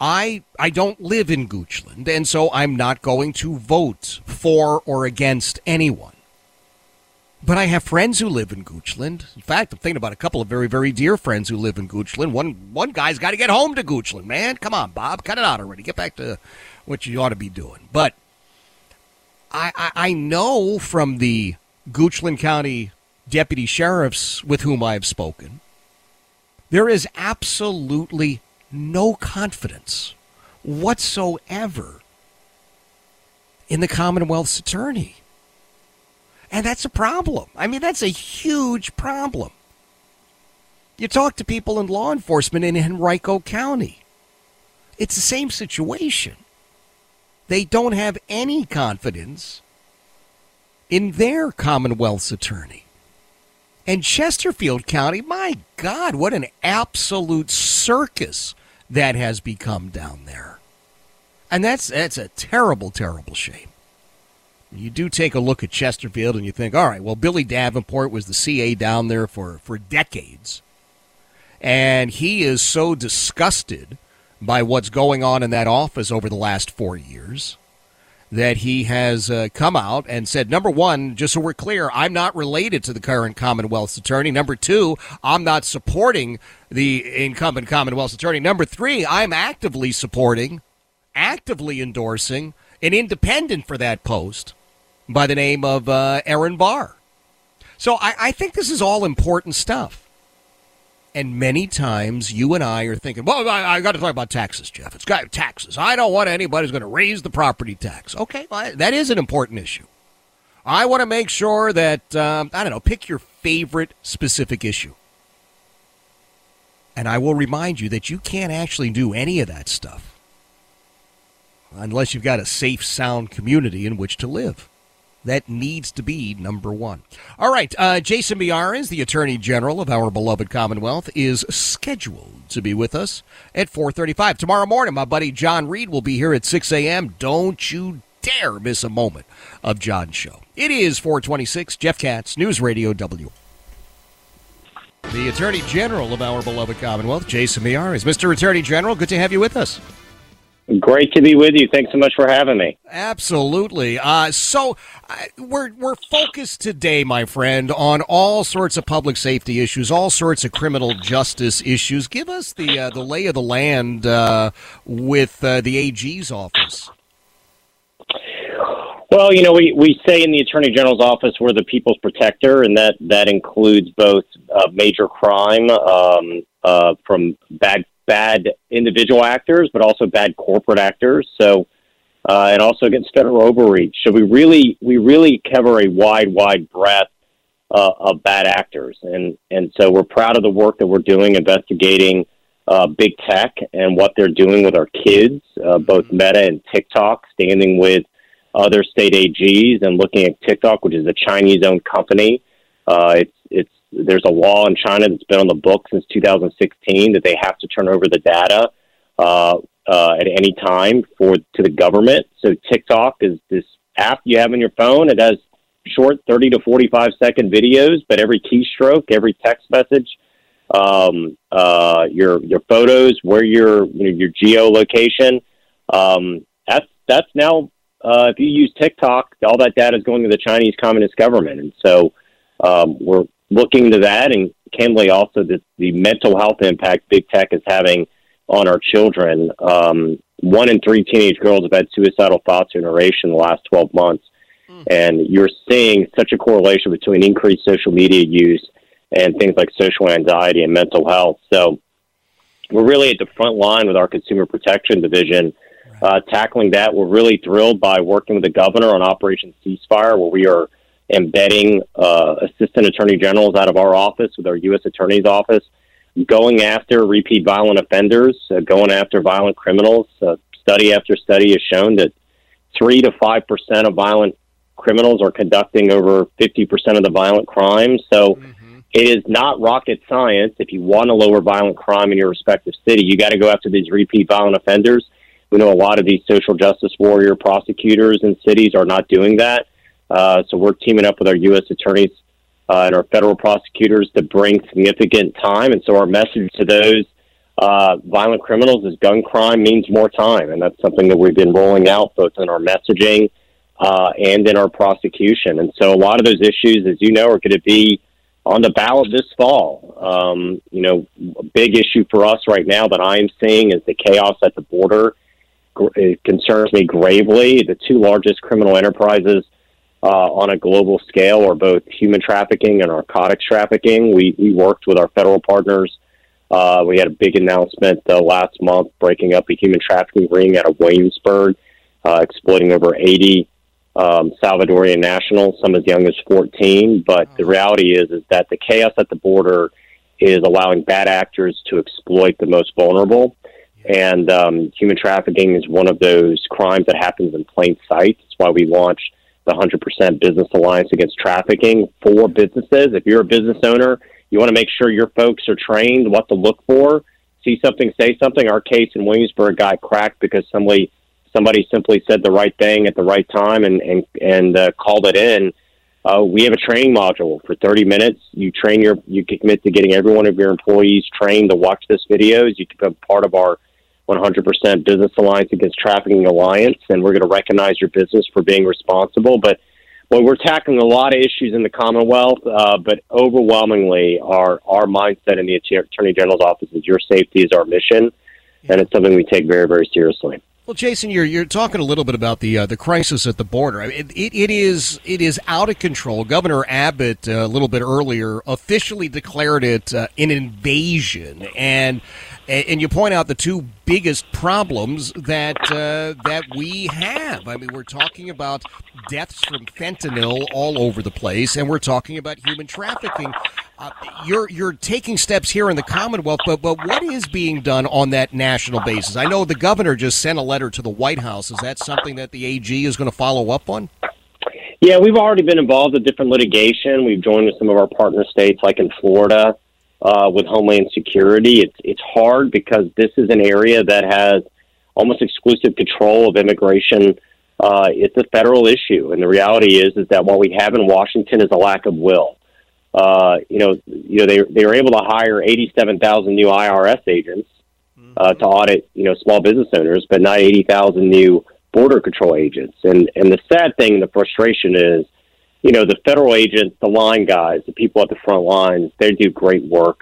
I I don't live in Goochland, and so I'm not going to vote for or against anyone. But I have friends who live in Goochland. In fact, I'm thinking about a couple of very, very dear friends who live in Goochland. One one guy's got to get home to Goochland, man. Come on, Bob, cut it out already. Get back to what you ought to be doing. But I, I, I know from the Goochland County deputy sheriffs with whom I've spoken, there is absolutely no confidence whatsoever in the Commonwealth's attorney. And that's a problem. I mean, that's a huge problem. You talk to people in law enforcement in Henrico County, it's the same situation. They don't have any confidence in their Commonwealth's attorney. And Chesterfield County, my God, what an absolute circus that has become down there. And that's that's a terrible, terrible shame. You do take a look at Chesterfield and you think, all right, well, Billy Davenport was the CA down there for, for decades. And he is so disgusted by what's going on in that office over the last four years that he has uh, come out and said, number one, just so we're clear, I'm not related to the current Commonwealth's attorney. Number two, I'm not supporting the incumbent Commonwealth's attorney. Number three, I'm actively supporting, actively endorsing an independent for that post by the name of uh, Erin Barr. So I, I think this is all important stuff. And many times you and I are thinking, well, I, I got to talk about taxes, Jeff. It's got taxes. I don't want anybody who's going to raise the property tax. Okay, well, that is an important issue. I want to make sure that, um, I don't know, pick your favorite specific issue. And I will remind you that you can't actually do any of that stuff unless you've got a safe, sound community in which to live. That needs to be number one. All right, uh, Jason Miyares, the Attorney General of our beloved Commonwealth, is scheduled to be with us at 4:35 tomorrow morning. My buddy John Reed will be here at 6 a.m. Don't you dare miss a moment of John's show. It is 426. Jeff Katz, News Radio W. The Attorney General of our beloved Commonwealth, Jason Miyares. Mr. Attorney General, good to have you with us. Great to be with you. Thanks so much for having me. Absolutely. Uh, so uh, we're we're focused today, my friend, on all sorts of public safety issues, all sorts of criminal justice issues. Give us the uh, the lay of the land uh, with uh, the AG's office. Well, you know, we, we say in the Attorney General's office we're the people's protector, and that, that includes both uh, major crime um, uh, from bad bad individual actors, but also bad corporate actors. So, uh, and also against federal overreach. So we really we really cover a wide wide breadth uh, of bad actors, and and so we're proud of the work that we're doing investigating uh, big tech and what they're doing with our kids, uh, both Meta and TikTok, standing with other state AGs and looking at TikTok, which is a Chinese-owned company. Uh, it's it's there's a law in China that's been on the book since 2016 that they have to turn over the data uh, uh, at any time for to the government. So TikTok is this app you have on your phone. It has short 30 to 45 second videos, but every keystroke, every text message, um, uh, your your photos, where your you know, your geolocation, um, that's that's now uh, if you use TikTok, all that data is going to the Chinese Communist government, and so um, we're looking to that, and candidly also the, the mental health impact big tech is having on our children. Um, one in three teenage girls have had suicidal thoughts or narration in the last 12 months. Mm. And you're seeing such a correlation between increased social media use and things like social anxiety and mental health. So we're really at the front line with our consumer protection division uh, tackling that. We're really thrilled by working with the governor on Operation Ceasefire, where we are embedding uh, assistant attorney generals out of our office with our U.S. Attorney's Office, going after repeat violent offenders, uh, going after violent criminals. Uh, study after study has shown that three to five percent of violent criminals are conducting over fifty percent of the violent crimes. So. Mm-hmm. It is not rocket science. If you want to lower violent crime in your respective city, you got to go after these repeat violent offenders. We know a lot of these social justice warrior prosecutors in cities are not doing that. Uh, so we're teaming up with our U.S. attorneys uh, and our federal prosecutors to bring significant time. And so our message to those uh, violent criminals is gun crime means more time. And that's something that we've been rolling out both in our messaging uh, and in our prosecution. And so a lot of those issues, as you know, are going to be on the ballot this fall. Um, you know, a big issue for us right now that I'm seeing is the chaos at the border it concerns me gravely. The two largest criminal enterprises uh, on a global scale are both human trafficking and narcotics trafficking. We we worked with our federal partners. Uh, we had a big announcement uh, last month breaking up a human trafficking ring out of Waynesburg, uh, exploiting over 80 um, Salvadorian nationals, some as young as 14. But the reality is is that the chaos at the border is allowing bad actors to exploit the most vulnerable. And um, human trafficking is one of those crimes that happens in plain sight. That's why we launched the 100% Business Alliance Against Trafficking for businesses. If you're a business owner, you want to make sure your folks are trained what to look for. See something, say something. Our case in Williamsburg got cracked because somebody somebody simply said the right thing at the right time and and and uh, called it in. Uh, we have a training module for 30 minutes. You train your, you commit to getting every one of your employees trained to watch this videos. You become part of our 100% Business Alliance Against Trafficking Alliance, and we're going to recognize your business for being responsible. But well, we're tackling a lot of issues in the Commonwealth, uh, but overwhelmingly, our our mindset in the Attorney General's office is your safety is our mission, and it's something we take very very seriously. Well, Jason, you're you're talking a little bit about the uh, the crisis at the border. It, it, it is it is out of control. Governor Abbott uh, a little bit earlier officially declared it uh, an invasion, and and you point out the two biggest problems that uh, that we have. I mean, we're talking about deaths from fentanyl all over the place, and we're talking about human trafficking. Uh, you're you're taking steps here in the Commonwealth, but but what is being done on that national basis? I know the governor just sent a letter to the White House. Is that something that the AG is going to follow up on? Yeah, we've already been involved in different litigation. We've joined with some of our partner states, like in Florida uh, with Homeland Security. It's it's hard because this is an area that has almost exclusive control of immigration. Uh, it's a federal issue, and the reality is is that what we have in Washington is a lack of will. Uh, you know, you know they they were able to hire eighty seven thousand new IRS agents, uh, to audit, you know, small business owners, but not 80,000 new border control agents. And and the sad thing, and the frustration is, you know, the federal agents, the line guys, the people at the front lines, they do great work.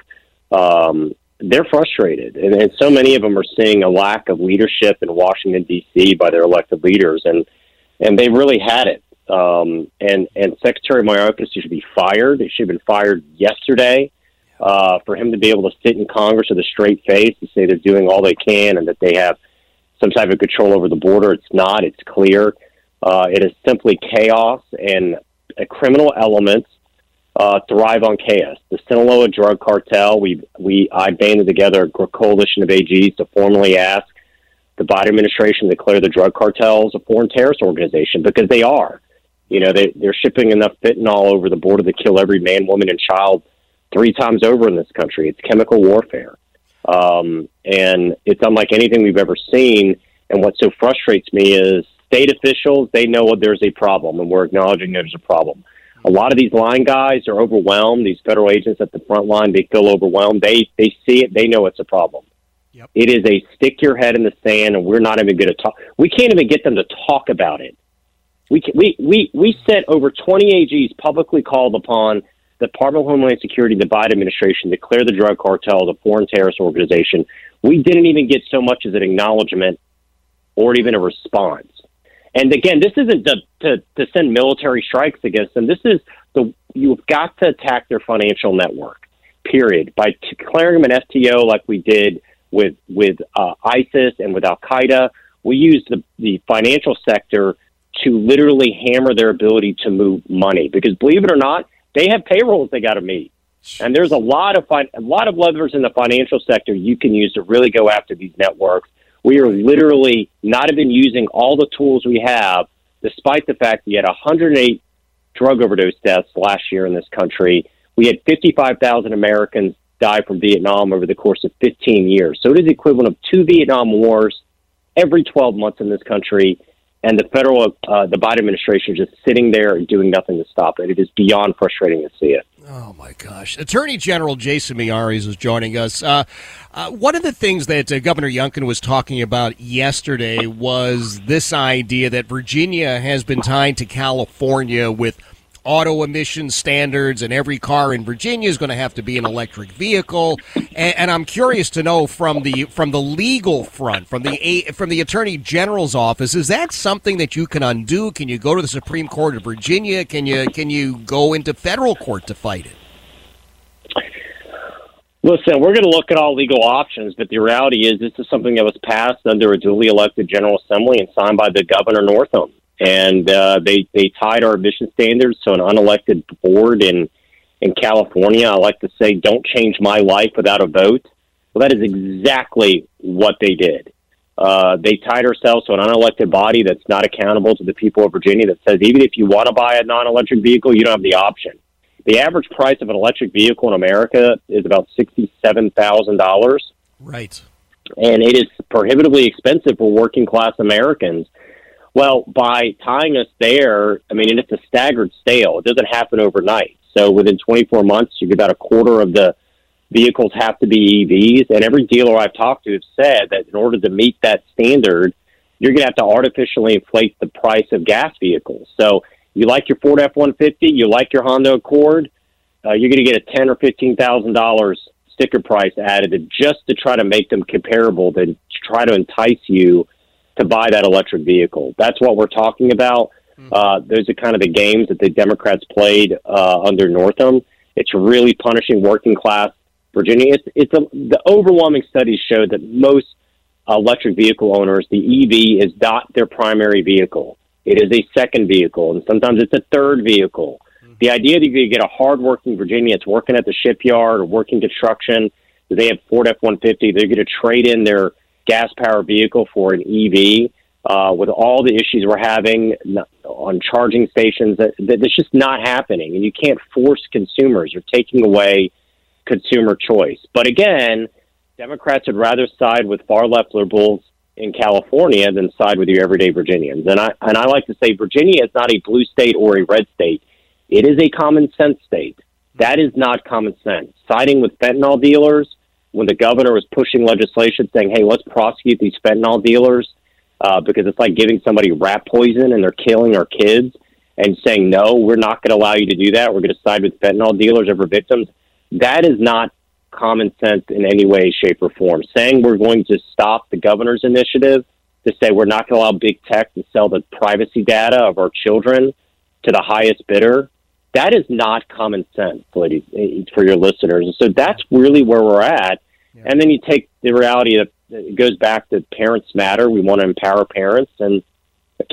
Um, they're frustrated, and, and so many of them are seeing a lack of leadership in Washington D.C. by their elected leaders, and and they really had it. Um, and and Secretary Mayorkas should be fired. He should have been fired yesterday. Uh, for him to be able to sit in Congress with a straight face and say they're doing all they can and that they have some type of control over the border, it's not. It's clear. Uh, it is simply chaos and a criminal elements uh, thrive on chaos. The Sinaloa drug cartel. We we I banded together a coalition of AGs to formally ask the Biden administration to declare the drug cartels a foreign terrorist organization because they are. You know, they, they're shipping enough fentanyl over the border to kill every man, woman, and child three times over in this country. It's chemical warfare. Um, and it's unlike anything we've ever seen. And what so frustrates me is state officials, they know there's a problem, and we're acknowledging there's a problem. A lot of these line guys are overwhelmed. These federal agents at the front line, they feel overwhelmed. They they see it. They know it's a problem. Yep. It is a stick your head in the sand, and we're not even going to talk. We can't even get them to talk about it. We we we we sent over 20 AGs publicly called upon the Department of Homeland Security, the Biden administration, to declare the drug cartel a foreign terrorist organization. We didn't even get so much as an acknowledgement or even a response. And again, this isn't to, to, to send military strikes against them. This is the you've got to attack their financial network. Period. By declaring them an FTO like we did with with uh, ISIS and with Al Qaeda, we used the, the financial sector to literally hammer their ability to move money. Because believe it or not, they have payrolls they got to meet. And there's a lot of fin- a lot of levers in the financial sector you can use to really go after these networks. We are literally not even using all the tools we have, despite the fact we had 108 drug overdose deaths last year in this country. We had 55,000 Americans die from Vietnam over the course of 15 years. So it is the equivalent of two Vietnam wars every 12 months in this country and the federal, uh, the Biden administration is just sitting there and doing nothing to stop it. It is beyond frustrating to see it. Oh my gosh! Attorney General Jason Miyares is joining us. Uh, uh, one of the things that uh, Governor Youngkin was talking about yesterday was this idea that Virginia has been tied to California with auto emission standards, and every car in Virginia is going to have to be an electric vehicle. And, and, I'm curious to know from the from the legal front, from the from the Attorney General's office, is that something that you can undo? Can you go to the Supreme Court of Virginia? Can you can you go into federal court to fight it? Listen, we're going to look at all legal options, but the reality is this is something that was passed under a duly elected General Assembly and signed by the Governor Northam and uh, they they tied our emission standards to an unelected board in in California. I like to say, "Don't change my life without a vote." Well, that is exactly what they did. Uh, they tied ourselves to an unelected body that's not accountable to the people of Virginia. That says even if you want to buy a non-electric vehicle, you don't have the option. The average price of an electric vehicle in America is about sixty-seven thousand dollars. Right. And it is prohibitively expensive for working class Americans well, by tying us there, I mean, and it's a staggered sale. It doesn't happen overnight. So within 24 months, you get about a quarter of the vehicles have to be EVs. And every dealer I've talked to has said that in order to meet that standard, you're going to have to artificially inflate the price of gas vehicles. So you like your Ford F-150, you like your Honda Accord, uh, you're going to get a ten or fifteen thousand dollars sticker price added just to try to make them comparable, to try to entice you to buy that electric vehicle. That's what we're talking about. Mm-hmm. Uh, those are kind of the games that the Democrats played uh, under Northam. It's really punishing working class Virginia. It's, it's a, the overwhelming studies show that most electric vehicle owners, the EV is not their primary vehicle. It is a second vehicle, and sometimes it's a third vehicle. Mm-hmm. The idea that you get a hardworking Virginia, it's working at the shipyard or working construction, they have Ford F one fifty, they're going to trade in their gas powered vehicle for an EV. Uh, with all the issues we're having on charging stations, that, that that's just not happening. And you can't force consumers. You're taking away consumer choice. But again, Democrats would rather side with far left liberals in California than side with your everyday Virginians. And I and I like to say Virginia is not a blue state or a red state. It is a common sense state. That is not common sense. Siding with fentanyl dealers when the governor was pushing legislation saying, "Hey, let's prosecute these fentanyl dealers uh, because it's like giving somebody rat poison and they're killing our kids," and saying, "No, we're not going to allow you to do that. We're going to side with fentanyl dealers over victims." That is not common sense in any way, shape, or form. Saying we're going to stop the governor's initiative to say we're not going to allow big tech to sell the privacy data of our children to the highest bidder that is not common sense, ladies, eh, for your listeners. And so that's really where we're at. Yeah. And then you take the reality that it goes back to parents matter. We want to empower parents. And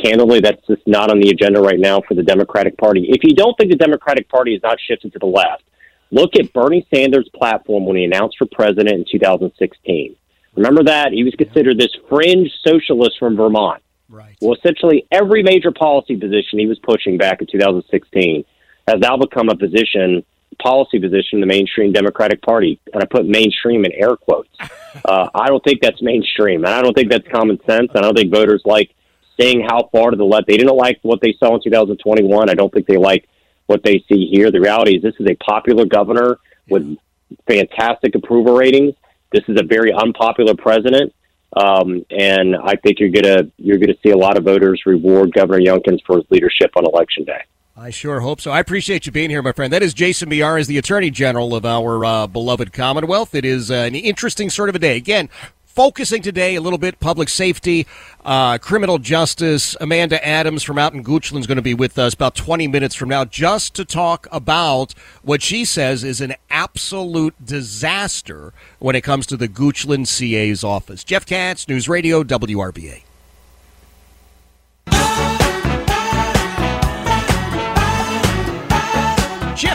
candidly, that's just not on the agenda right now for the Democratic Party. If you don't think the Democratic Party is not shifted to the left, look at Bernie Sanders' platform when he announced for president in 2016. Remember that? He was considered this fringe socialist from Vermont. Right. Well, essentially, every major policy position he was pushing back in 2016 has now become a position, policy position in the mainstream Democratic Party. And I put mainstream in air quotes. (laughs) Uh, I don't think that's mainstream. And I don't think that's common sense. And I don't think voters like seeing how far to the left. They didn't like what they saw in 2021. I don't think they like what they see here. The reality is this is a popular governor with fantastic approval ratings. This is a very unpopular president. Um, and I think you're gonna you're gonna see a lot of voters reward Governor Youngkin for his leadership on election day. I sure hope so. I appreciate you being here, my friend. That is Jason Miyares, is the Attorney General of our uh, beloved Commonwealth. It is uh, an interesting sort of a day. Again, focusing today a little bit public safety, uh, criminal justice. Amanda Adams from out in Goochland is going to be with us about 20 minutes from now just to talk about what she says is an absolute disaster when it comes to the Goochland CA's office. Jeff Katz, News Radio, WRVA.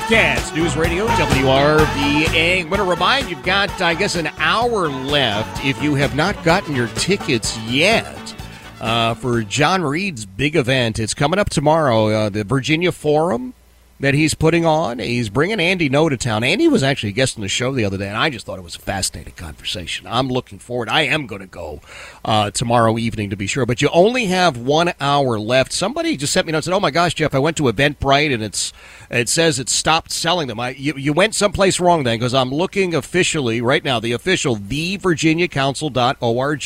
Katz, News Radio, WRVA. I'm going to remind you've got, I guess, an hour left if you have not gotten your tickets yet uh, for John Reid's big event. It's coming up tomorrow, uh, the Virginia Forum that he's putting on. He's bringing Andy Ngo to town. Andy was actually a guest on the show the other day, and I just thought it was a fascinating conversation. I'm looking forward. I am going to go uh, tomorrow evening to be sure, but you only have one hour left. Somebody just sent me a note and said, "Oh my gosh, Jeff, I went to Eventbrite and it's it says it stopped selling them. I you, you went someplace wrong then because I'm looking officially right now. The official thevirginiacouncil.org,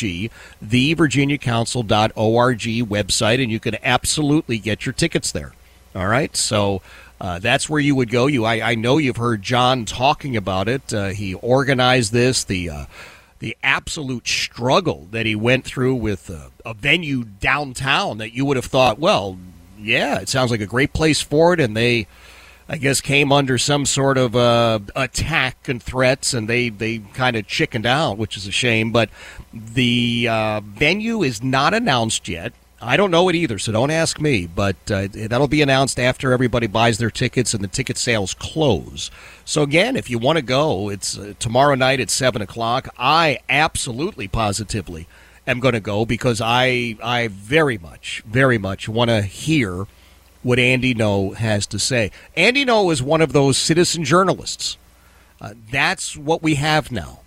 thevirginiacouncil.org website, and you can absolutely get your tickets there. All right, so uh, that's where you would go. You, I, I, know you've heard John talking about it. Uh, he organized this. The uh, the absolute struggle that he went through with a venue downtown that you would have thought, well, yeah, it sounds like a great place for it, and they. I guess came under some sort of uh, attack and threats, and they, they kind of chickened out, which is a shame. But the uh, venue is not announced yet. I don't know it either, so don't ask me. But uh, that'll be announced after everybody buys their tickets and the ticket sales close. So again, if you want to go, it's uh, tomorrow night at seven o'clock. I absolutely, positively am going to go because I I very much, very much want to hear what Andy Ngo has to say. Andy Ngo is one of those citizen journalists. Uh, that's what we have now.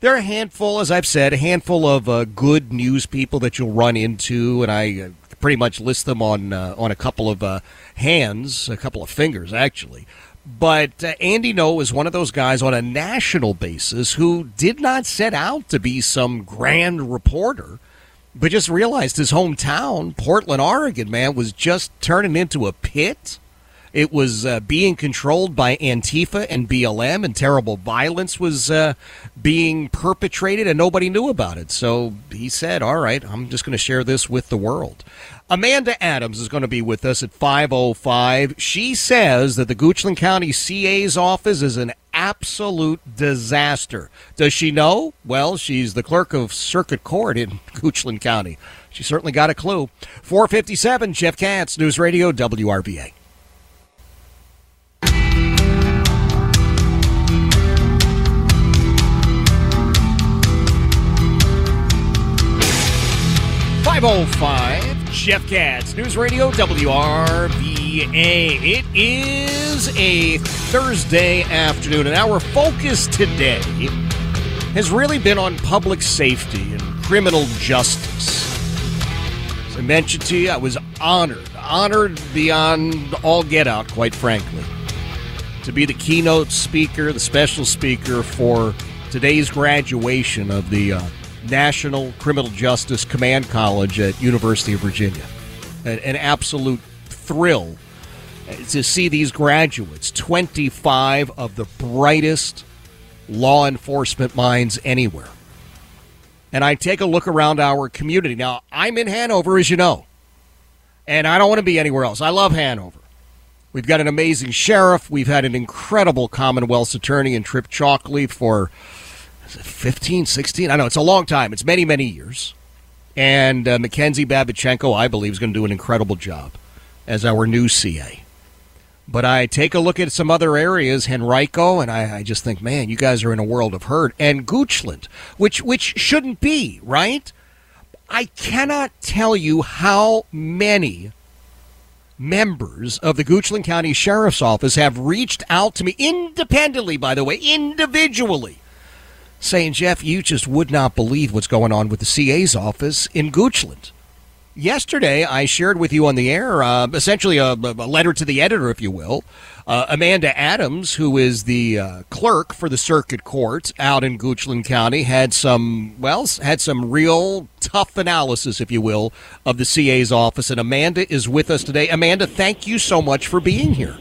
There are a handful, as I've said, a handful of uh, good news people that you'll run into, and I uh, pretty much list them on uh, on a couple of uh, hands, a couple of fingers, actually. But uh, Andy Ngo is one of those guys on a national basis who did not set out to be some grand reporter, but just realized his hometown, Portland, Oregon, man, was just turning into a pit it was uh, being controlled by Antifa and BLM, and terrible violence was uh, being perpetrated, and nobody knew about it. So he said, All right, I'm just going to share this with the world. Amanda Adams is going to be with us at 505. She says that the Goochland County CA's office is an absolute disaster. Does she know? Well, she's the clerk of circuit court in (laughs) Goochland County. She certainly got a clue. 457, Jeff Katz, News Radio, WRVA. Five oh five, Jeff Katz, News Radio WRVA. It is a Thursday afternoon, and our focus today has really been on public safety and criminal justice. As I mentioned to you, I was honored, honored beyond all get out, quite frankly to be the keynote speaker, the special speaker for today's graduation of the uh, National Criminal Justice Command College at University of Virginia. An, an absolute thrill to see these graduates, 25 of the brightest law enforcement minds anywhere. And I take a look around our community. Now, I'm in Hanover, as you know, and I don't want to be anywhere else. I love Hanover. We've got an amazing sheriff. We've had an incredible Commonwealth's attorney in Trip Chalkley for 15, 16. I know it's a long time. It's many, many years. And uh, Mackenzie Babichenko, I believe, is going to do an incredible job as our new CA. But I take a look at some other areas, Henrico, and I, I, just think, man, you guys are in a world of hurt. And Goochland, which which shouldn't be, right? I cannot tell you how many members of the Goochland County Sheriff's Office have reached out to me independently, by the way, individually, saying, Jeff, you just would not believe what's going on with the CA's office in Goochland yesterday I shared with you on the air uh, essentially a, a, letter to the editor, if you will. Uh, Amanda Adams, who is the uh, clerk for the circuit court out in Goochland County, had some well had some real tough analysis, if you will, of the CA's office. And Amanda is with us today. Amanda, thank you so much for being here.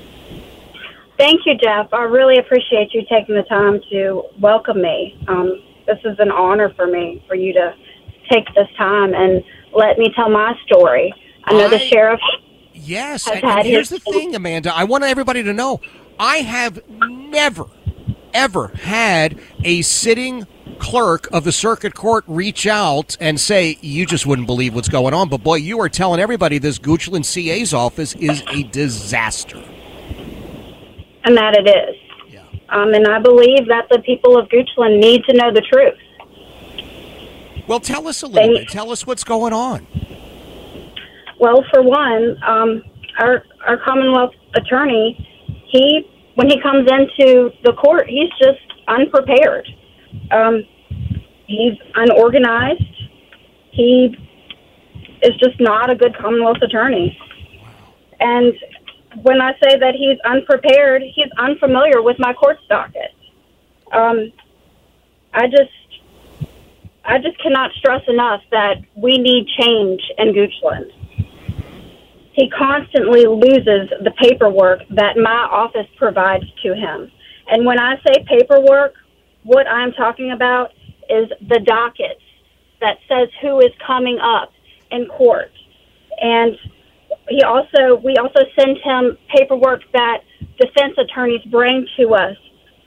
Thank you, Jeff. I really appreciate you taking the time to welcome me. Um, this is an honor for me for you to take this time and let me tell my story. I know I, the sheriff. Yes, and, and here's the thing, Amanda. I want everybody to know I have never, ever had a sitting clerk of the circuit court reach out and say, You just wouldn't believe what's going on. But boy, you are telling everybody this Goochland CA's office is a disaster. And that it is. Yeah. Um, and I believe that the people of Goochland need to know the truth. Well, tell us a little bit. Tell us what's going on. Well, for one, um, our our Commonwealth attorney, he when he comes into the court, he's just unprepared. Um, he's unorganized. He is just not a good Commonwealth attorney. And when I say that he's unprepared, he's unfamiliar with my court docket. Um, I just I just cannot stress enough that we need change in Goochland. He constantly loses the paperwork that my office provides to him. And when I say paperwork, what I'm talking about is the dockets that says who is coming up in court. And he also we also send him paperwork that defense attorneys bring to us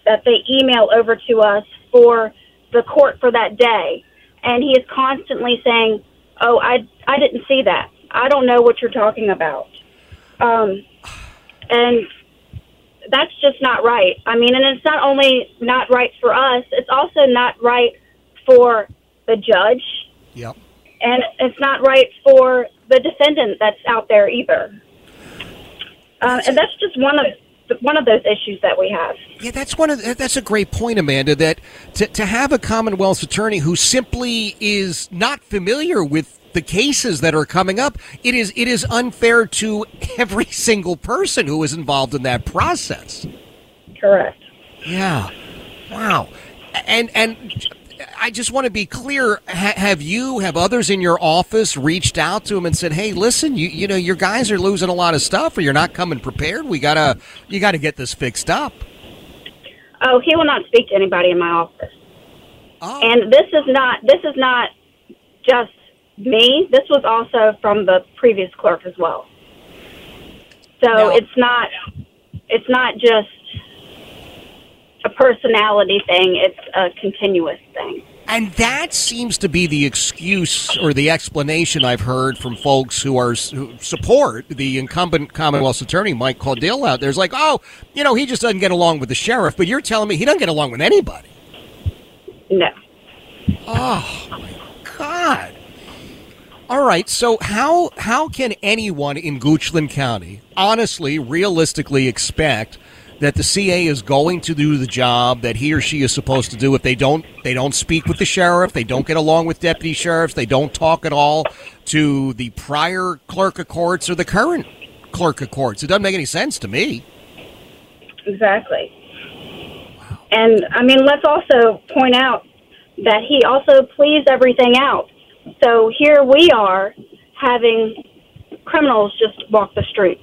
that they email over to us for the court for that day and he is constantly saying, "Oh, I I didn't see that. I don't know what you're talking about." Um, and that's just not right. I mean, and it's not only not right for us; it's also not right for the judge. Yep. And it's not right for the defendant that's out there either. Uh, and that's just one of one of those issues that we have. Yeah, that's one of that's a great point, Amanda. That to, to have a Commonwealth attorney who simply is not familiar with the cases that are coming up, it is it is unfair to every (laughs) single person who is involved in that process. Correct. Yeah. Wow. And and I just want to be clear. Ha- have you, have others in your office reached out to him and said, "Hey, listen, you you know your guys are losing a lot of stuff, or you're not coming prepared. We gotta you got to get this fixed up." Oh, he will not speak to anybody in my office. Oh. And this is not this is not just me. This was also from the previous clerk as well. So no. it's not it's not just a personality thing. It's a continuous thing. And that seems to be the excuse or the explanation I've heard from folks who are who support the incumbent Commonwealth Attorney Mike Caudill out there. It's like, oh, you know, he just doesn't get along with the sheriff, but you're telling me he doesn't get along with anybody. No. Oh my God. All right, so how how can anyone in Goochland County honestly, realistically expect that the CA is going to do the job that he or she is supposed to do. If they don't, they don't speak with the sheriff. They don't get along with deputy sheriffs. They don't talk at all to the prior clerk of courts or the current clerk of courts. It doesn't make any sense to me. Exactly. Wow. And I mean, let's also point out that he also pleased everything out. So here we are having criminals just walk the streets.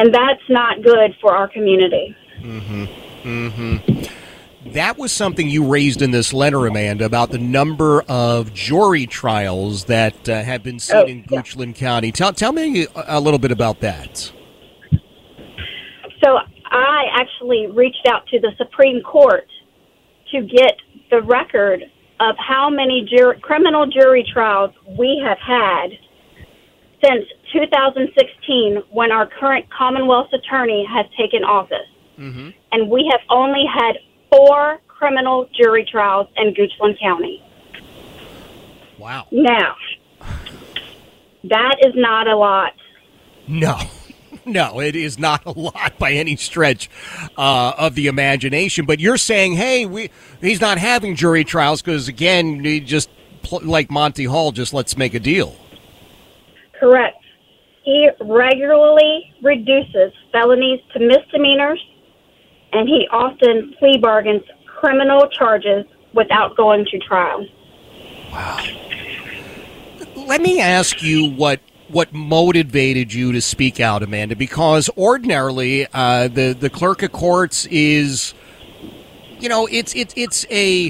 And that's not good for our community. Mm-hmm. Mm-hmm. That was something you raised in this letter, Amanda, about the number of jury trials that uh, have been seen Oh, in Goochland County. Tell, tell me a, a little bit about that. So I actually reached out to the Supreme Court to get the record of how many jur- criminal jury trials we have had since 2016 when our current Commonwealth attorney has taken office. Mm-hmm. And we have only had four criminal jury trials in Goochland County. Wow. Now, that is not a lot. No. (laughs) No, it is not a lot by any stretch uh, of the imagination. But you're saying, hey, we he's not having jury trials because, again, he just like Monty Hall, just let's make a deal. Correct. He regularly reduces felonies to misdemeanors, and he often plea bargains criminal charges without going to trial. Wow. Let me ask you what what motivated you to speak out, Amanda? Because ordinarily, uh, the the clerk of courts is, you know, it's it's it's a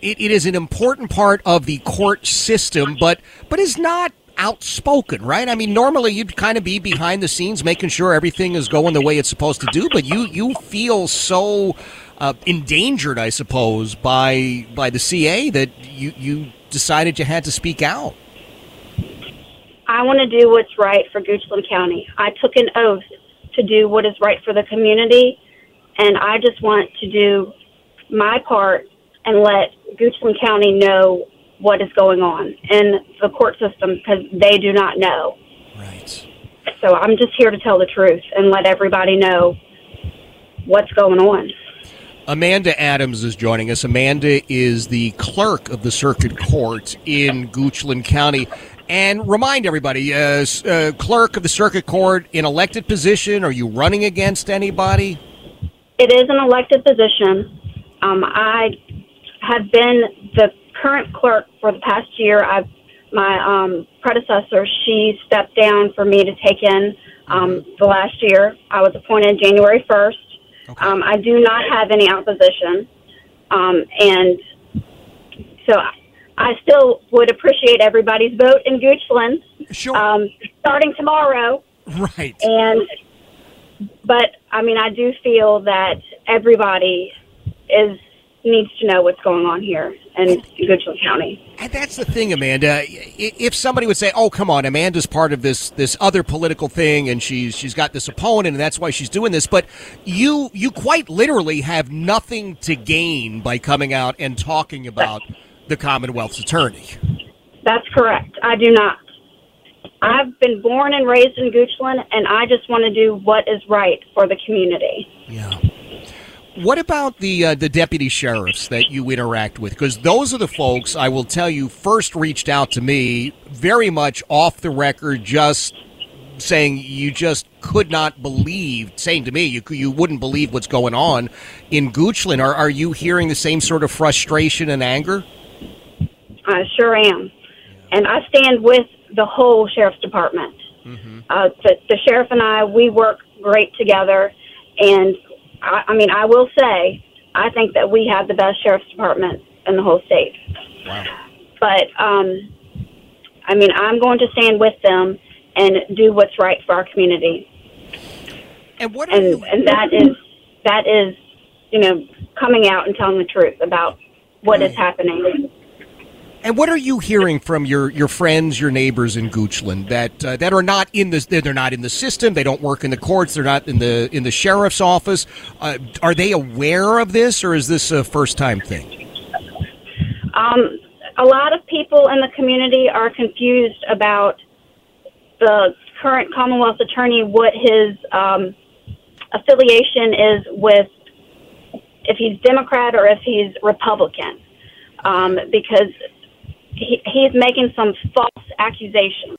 it, it is an important part of the court system, but but is not outspoken, right? I mean, normally you'd kind of be behind the scenes, making sure everything is going the way it's supposed to do, but you you feel so uh, endangered, I suppose, by by the CA that you you decided you had to speak out. I want to do what's right for Goochland County. I took an oath to do what is right for the community, and I just want to do my part and let Goochland County know what is going on in the court system because they do not know. Right. So I'm just here to tell the truth and let everybody know what's going on. Amanda Adams is joining us. Amanda is the clerk of the circuit court in Goochland County. And remind everybody, uh, uh, clerk of the circuit court in elected position. Are you running against anybody? It is an elected position. Um, I have been the current clerk for the past year. I've my um, predecessor, she stepped down for me to take in um, the last year. I was appointed January 1st. Um, I do not have any opposition. Um, and so I- I still would appreciate everybody's vote in Goochland. Sure. Um, starting tomorrow. Right. And, but I mean, I do feel that everybody is needs to know what's going on here in Goochland County. And that's the thing, Amanda. If somebody would say, "Oh, come on, Amanda's part of this this other political thing, and she's she's got this opponent, and that's why she's doing this," but you you quite literally have nothing to gain by coming out and talking about the Commonwealth's attorney. That's correct. I do not. I've been born and raised in Goochland, and I just want to do what is right for the community. What about the uh, the deputy sheriffs that you interact with? Because those are the folks I will tell you first reached out to me very much off the record, just saying you just could not believe, saying to me you you wouldn't believe what's going on in Goochland. Are are you hearing the same sort of frustration and anger? I sure am. And I stand with the whole sheriff's department. Uh, the, the sheriff and I, we work great together. And I, I mean, I will say, I think that we have the best sheriff's department in the whole state. Wow. But, um, I mean, I'm going to stand with them and do what's right for our community. And what and, and that is, that is, you know, coming out and telling the truth about what is happening. And what are you hearing from your, your friends, your neighbors in Goochland that uh, that are not in the they're not in the system, they don't work in the courts, they're not in the in the sheriff's office? Uh, are they aware of this, or is this a first time thing? Um, a lot of people in the community are confused about the current Commonwealth attorney, what his um, affiliation is with, if he's Democrat or if he's Republican, um, because he, he's making some false accusations.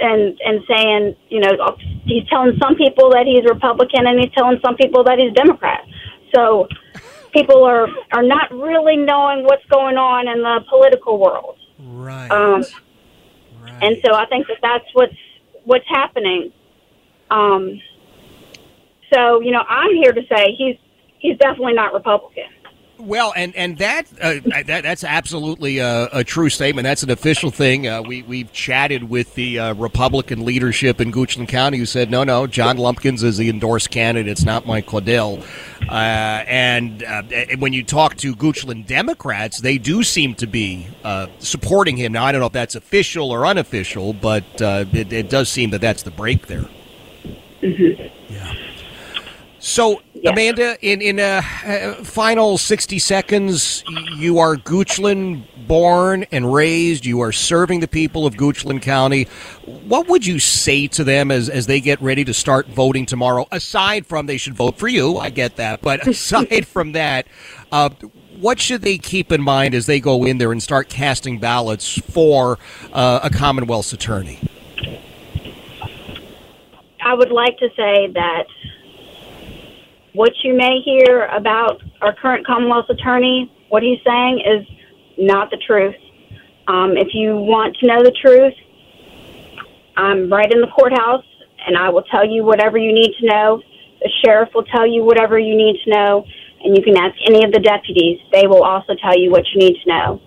And and saying, you know, he's telling some people that he's Republican and he's telling some people that he's Democrat. So people are are not really knowing what's going on in the political world. Right. Um, And so I think that that's what's what's happening. Um, so you know, I'm here to say he's he's definitely not Republican. Well, and and that uh, that that's absolutely a, a, true statement. That's an official thing. Uh, we we've chatted with the uh, Republican leadership in Goochland County who said, no, no, John Lumpkins is the endorsed candidate. It's not Mike Caudill. Uh, and uh, when you talk to Goochland Democrats, they do seem to be uh, supporting him. Now, I don't know if that's official or unofficial, but it, it, does seem that that's the break there. Mm-hmm. Yeah. So. Amanda, in in a uh, final sixty seconds, you are Goochland born and raised. You are serving the people of Goochland County. What would you say to them as as they get ready to start voting tomorrow? Aside from they should vote for you, I get that, but (laughs) aside from that, uh, what should they keep in mind as they go in there and start casting ballots for uh, a Commonwealth's attorney? I would like to say that what you may hear about our current Commonwealth attorney, what he's saying is not the truth. Um, if you want to know the truth, I'm right in the courthouse and I will tell you whatever you need to know. The sheriff will tell you whatever you need to know, and you can ask any of the deputies. They will also tell you what you need to know.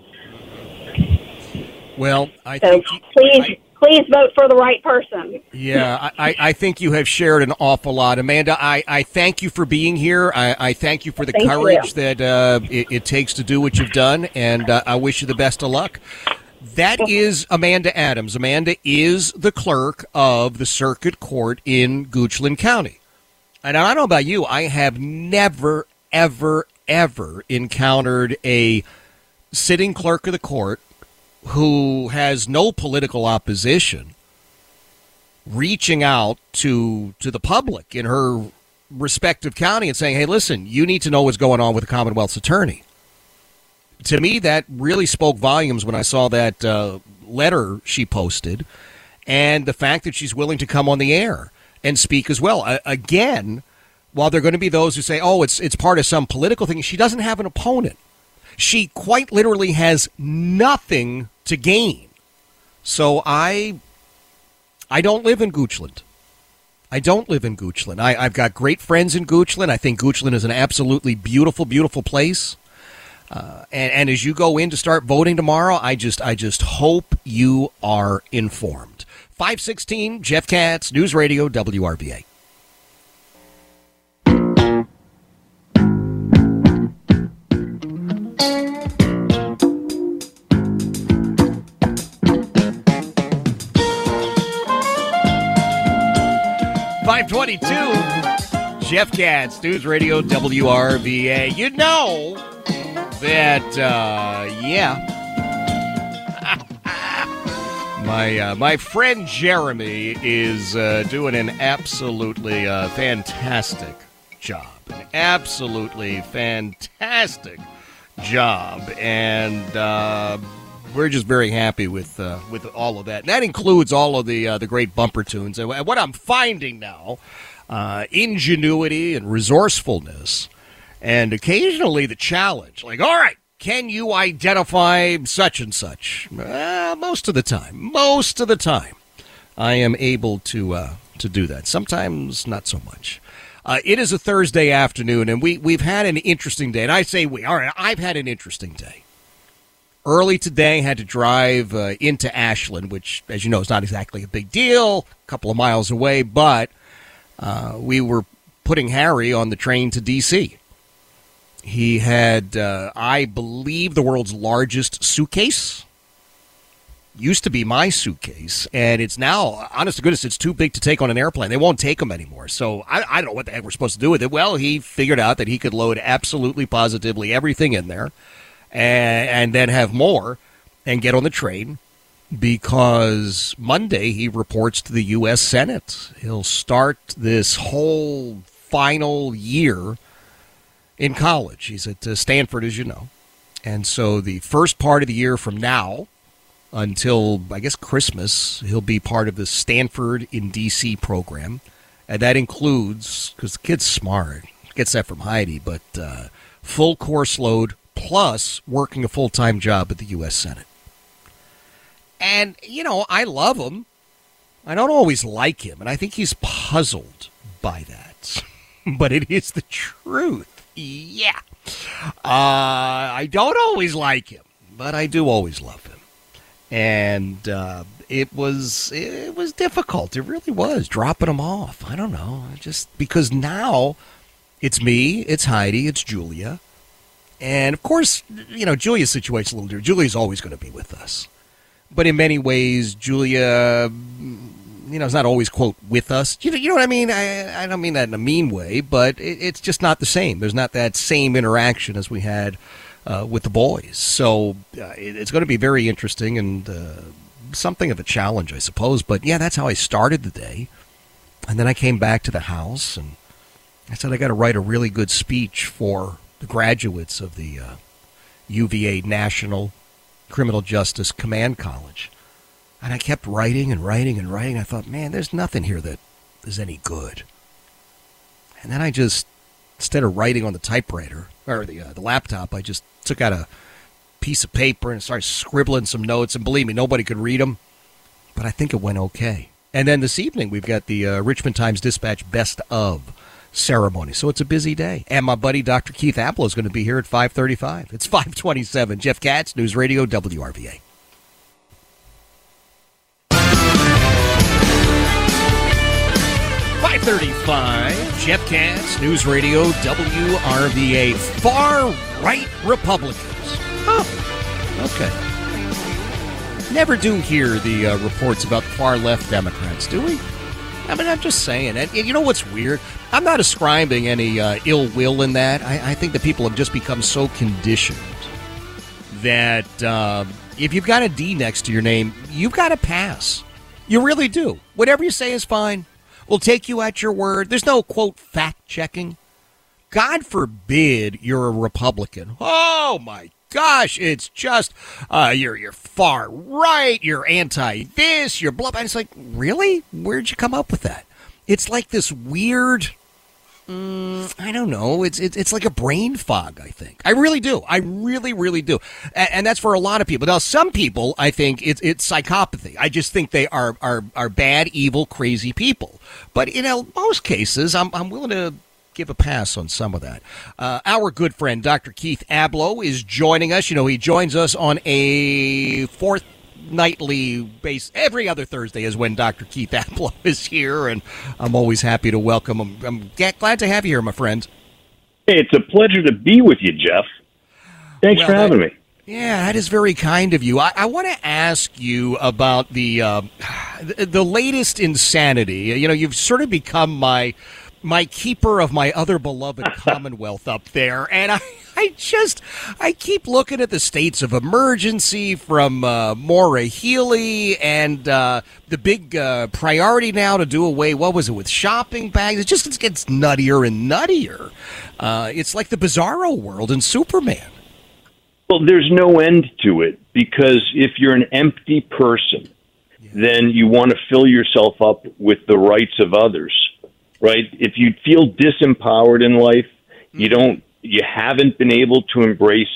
Well, I so think please, I, please vote for the right person. Yeah, I, I think you have shared an awful lot. Amanda, I, I thank you for being here. I, I thank you for the thank courage you. that uh, it, it, takes to do what you've done, and uh, I wish you the best of luck. That is Amanda Adams. Amanda is the clerk of the circuit court in Goochland County. And I don't know about you, I have never, ever, ever encountered a sitting clerk of the court who has no political opposition reaching out to to the public in her respective county and saying, "Hey, listen, you need to know what's going on with the Commonwealth's attorney." To me, that really spoke volumes when I saw that uh, letter she posted, and the fact that she's willing to come on the air and speak as well. Again, while there are going to be those who say, "Oh, it's it's part of some political thing," she doesn't have an opponent. She quite literally has nothing to gain. So I I don't live in Goochland. I don't live in Goochland. I, have got great friends in Goochland. I think Goochland is an absolutely beautiful, beautiful place. Uh, and, and as you go in to start voting tomorrow, I just I just hope you are informed. 516 Jeff Katz, News Radio, WRVA. 522. Jeff Katz, News Radio WRVA. You know that, uh, yeah. (laughs) my uh, my friend Jeremy is uh, doing an absolutely uh, fantastic job. An absolutely fantastic job. And uh, we're just very happy with uh, with all of that. And that includes all of the uh, the great bumper tunes. And what I'm finding now, uh, ingenuity and resourcefulness, and occasionally the challenge. Like, all right, can you identify such and such? Uh, most of the time, most of the time, I am able to uh, to do that. Sometimes not so much. Uh, it is a Thursday afternoon, and we we've had an interesting day. And I say we. All right, I've had an interesting day early today had to drive uh, into Ashland, which, as you know, is not exactly a big deal, a couple of miles away, but uh, we were putting Harry on the train to D.C. He had, uh, I believe, the world's largest suitcase. Used to be my suitcase, and it's now, honest to goodness, it's too big to take on an airplane. They won't take them anymore. So I, I don't know what the heck we're supposed to do with it. Well, he figured out that he could load absolutely, positively everything in there and, and then have more and get on the train because Monday he reports to the U.S. Senate. He'll start this whole final year in college. He's at uh, Stanford, as you know. And so the first part of the year from now until, I guess, Christmas, he'll be part of the Stanford in D.C. program. And that includes, because the kid's smart, gets that from Heidi, but uh, full course load plus working a full time job at the U.S. Senate. And, you know, I love him. I don't always like him, and I think he's puzzled by that. (laughs) but it is the truth. Yeah. Uh, I don't always like him, but I do always love him. And uh, it was it was difficult. It really was dropping them off. I don't know, just because now it's me, it's Heidi, it's Julia, and of course, you know, Julia's situation's a little different. Julia's always going to be with us, but in many ways, Julia, you know, is not always quote with us. You know, you know what I mean? I I don't mean that in a mean way, but it, it's just not the same. There's not that same interaction as we had. Uh, with the boys, so uh, it, it's going to be very interesting and uh, something of a challenge, I suppose. But yeah, that's how I started the day. And then I came back to the house and I said, I got to write a really good speech for the graduates of the uh, UVA National Criminal Justice Command College. And I kept writing and writing and writing. I thought, man, there's nothing here that is any good. And then I just, instead of writing on the typewriter or the, uh, the laptop, I just took out a piece of paper and started scribbling some notes. And believe me, nobody could read them, but I think it went okay. And then this evening, we've got the uh, Richmond Times Dispatch Best of ceremony. So it's a busy day. And my buddy Dr. Keith Ablow is going to be here at 535. It's 527. Jeff Katz, News Radio, WRVA. Five thirty-five. Jeff Katz, News Radio, WRVA. Far right Republicans. Oh, okay. Never do hear the uh, reports about far left Democrats, do we? I mean, I'm just saying. And you know what's weird? I'm not ascribing any uh, ill will in that. I, I, think that people have just become so conditioned that uh, if you've got a D next to your name, you've got to pass. You really do. Whatever you say is fine. We'll take you at your word. There's no, quote, fact checking. God forbid you're a Republican. Oh, my gosh, it's just uh, you're you're far right, you're anti this, you're blah. And it's like, really? Where'd you come up with that? It's like this weird. Mm, I don't know. It's, it's it's like a brain fog. I think I really do. I really really do, and, and that's for a lot of people. Now, some people, I think it's it's psychopathy. I just think they are are are bad, evil, crazy people. But in most cases, I'm I'm willing to give a pass on some of that. Uh, our good friend Dr. Keith Ablow is joining us. You know, he joins us on a fortnightly base. Every other Thursday is when Dr. Keith (laughs) Ablow is here, and I'm always happy to welcome him. I'm glad to have you here, my friend. Hey, it's a pleasure to be with you, Jeff. Thanks well, for having that, me. Yeah, that is very kind of you. I, I want to ask you about the, uh, (sighs) the the latest insanity. You know, you've sort of become my my keeper of my other beloved (laughs) Commonwealth up there, and I, I just, I keep looking at the states of emergency from uh, Maura Healey and uh, the big uh, priority now to do away. What was it with shopping bags? It just gets nuttier and nuttier. Uh, it's like the Bizarro world in Superman. Well, there's no end to it because if you're an empty person, yeah. then you want to fill yourself up with the rights of others right? If you feel disempowered in life, you mm-hmm. don't, you haven't been able to embrace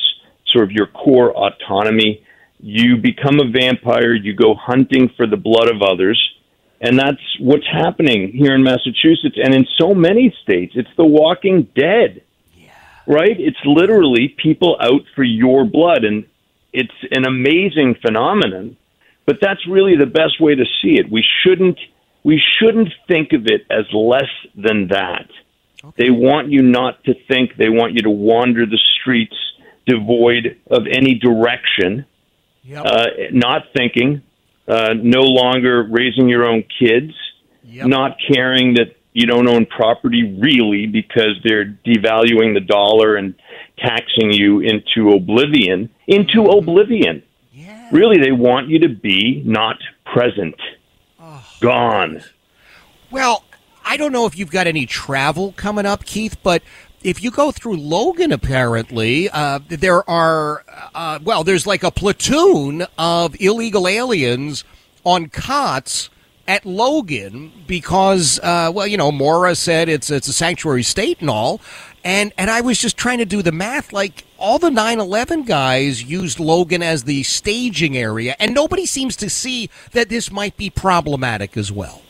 sort of your core autonomy. You become a vampire. You go hunting for the blood of others. And that's what's happening here in Massachusetts and in so many states. It's the walking dead, yeah. right? It's literally people out for your blood. And it's an amazing phenomenon, but that's really the best way to see it. We shouldn't we shouldn't think of it as less than that. Okay. They want you not to think. They want you to wander the streets devoid of any direction, yep. uh, not thinking, uh, no longer raising your own kids, yep. not caring that you don't own property really because they're devaluing the dollar and taxing you into oblivion. Into mm-hmm. oblivion. Yeah. Really, they want you to be not present gone. Well, I don't know if you've got any travel coming up, Keith, but if you go through Logan, apparently, uh, there are, uh, well, there's like a platoon of illegal aliens on cots at Logan because, uh, well, you know, Maura said it's it's a sanctuary state and all, and and I was just trying to do the math. Like all the 9/11 guys used Logan as the staging area, and nobody seems to see that this might be problematic as well.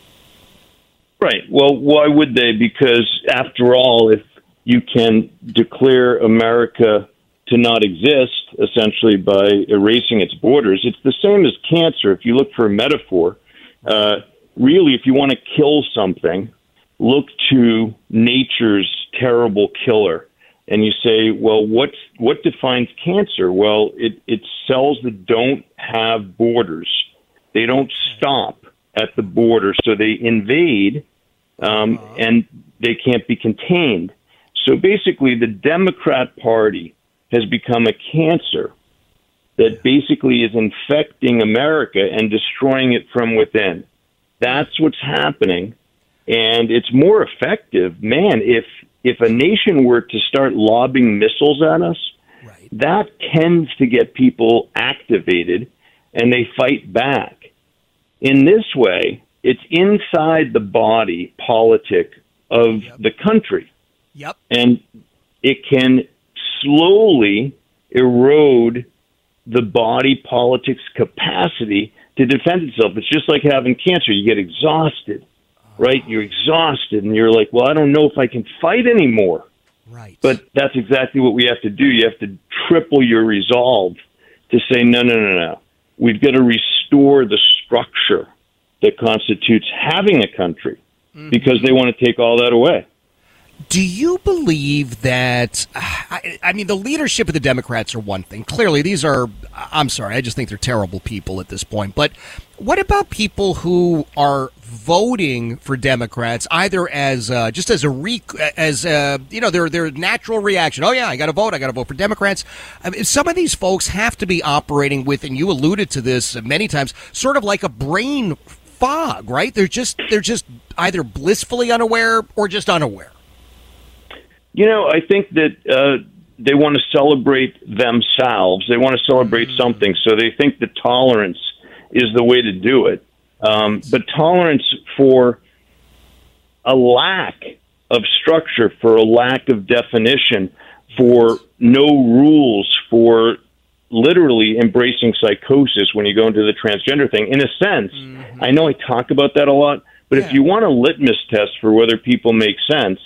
Right. Well, why would they? Because after all, if you can declare America to not exist essentially by erasing its borders, it's the same as cancer. If you look for a metaphor, uh, really, if you want to kill something, look to nature's terrible killer. And you say, well, what's, what defines cancer? Well, it, it's cells that don't have borders. They don't stop at the border, so they invade um, and they can't be contained. So basically, the Democrat Party has become a cancer that basically is infecting America and destroying it from within. That's what's happening, and it's more effective. Man, if if a nation were to start lobbing missiles at us, right. that tends to get people activated, and they fight back. In this way, it's inside the body politic of yep. the country. Yep. And it can slowly erode the body politics capacity to defend itself. It's just like having cancer. You get exhausted, right? You're exhausted and you're like, well, I don't know if I can fight anymore. Right. But that's exactly what we have to do. You have to triple your resolve to say, no, no, no, no. We've got to restore the structure that constitutes having a country mm-hmm. because they want to take all that away. Do you believe that? I, I, mean, the leadership of the Democrats are one thing. Clearly, these are. I'm sorry, I just think they're terrible people at this point. But what about people who are voting for Democrats either as uh, just as a re, as uh, you know their their natural reaction? Oh yeah, I got to vote. I got to vote for Democrats. I mean, some of these folks have to be operating with, and you alluded to this many times, sort of like a brain fog, right? They're just they're just either blissfully unaware or just unaware. You know, I think that uh, they want to celebrate themselves. They want to celebrate mm-hmm. something, so they think that tolerance is the way to do it. Um, but tolerance for a lack of structure, for a lack of definition, for no rules, for literally embracing psychosis when you go into the transgender thing. In a sense, mm-hmm. I know I talk about that a lot, but yeah. if you want a litmus test for whether people make sense,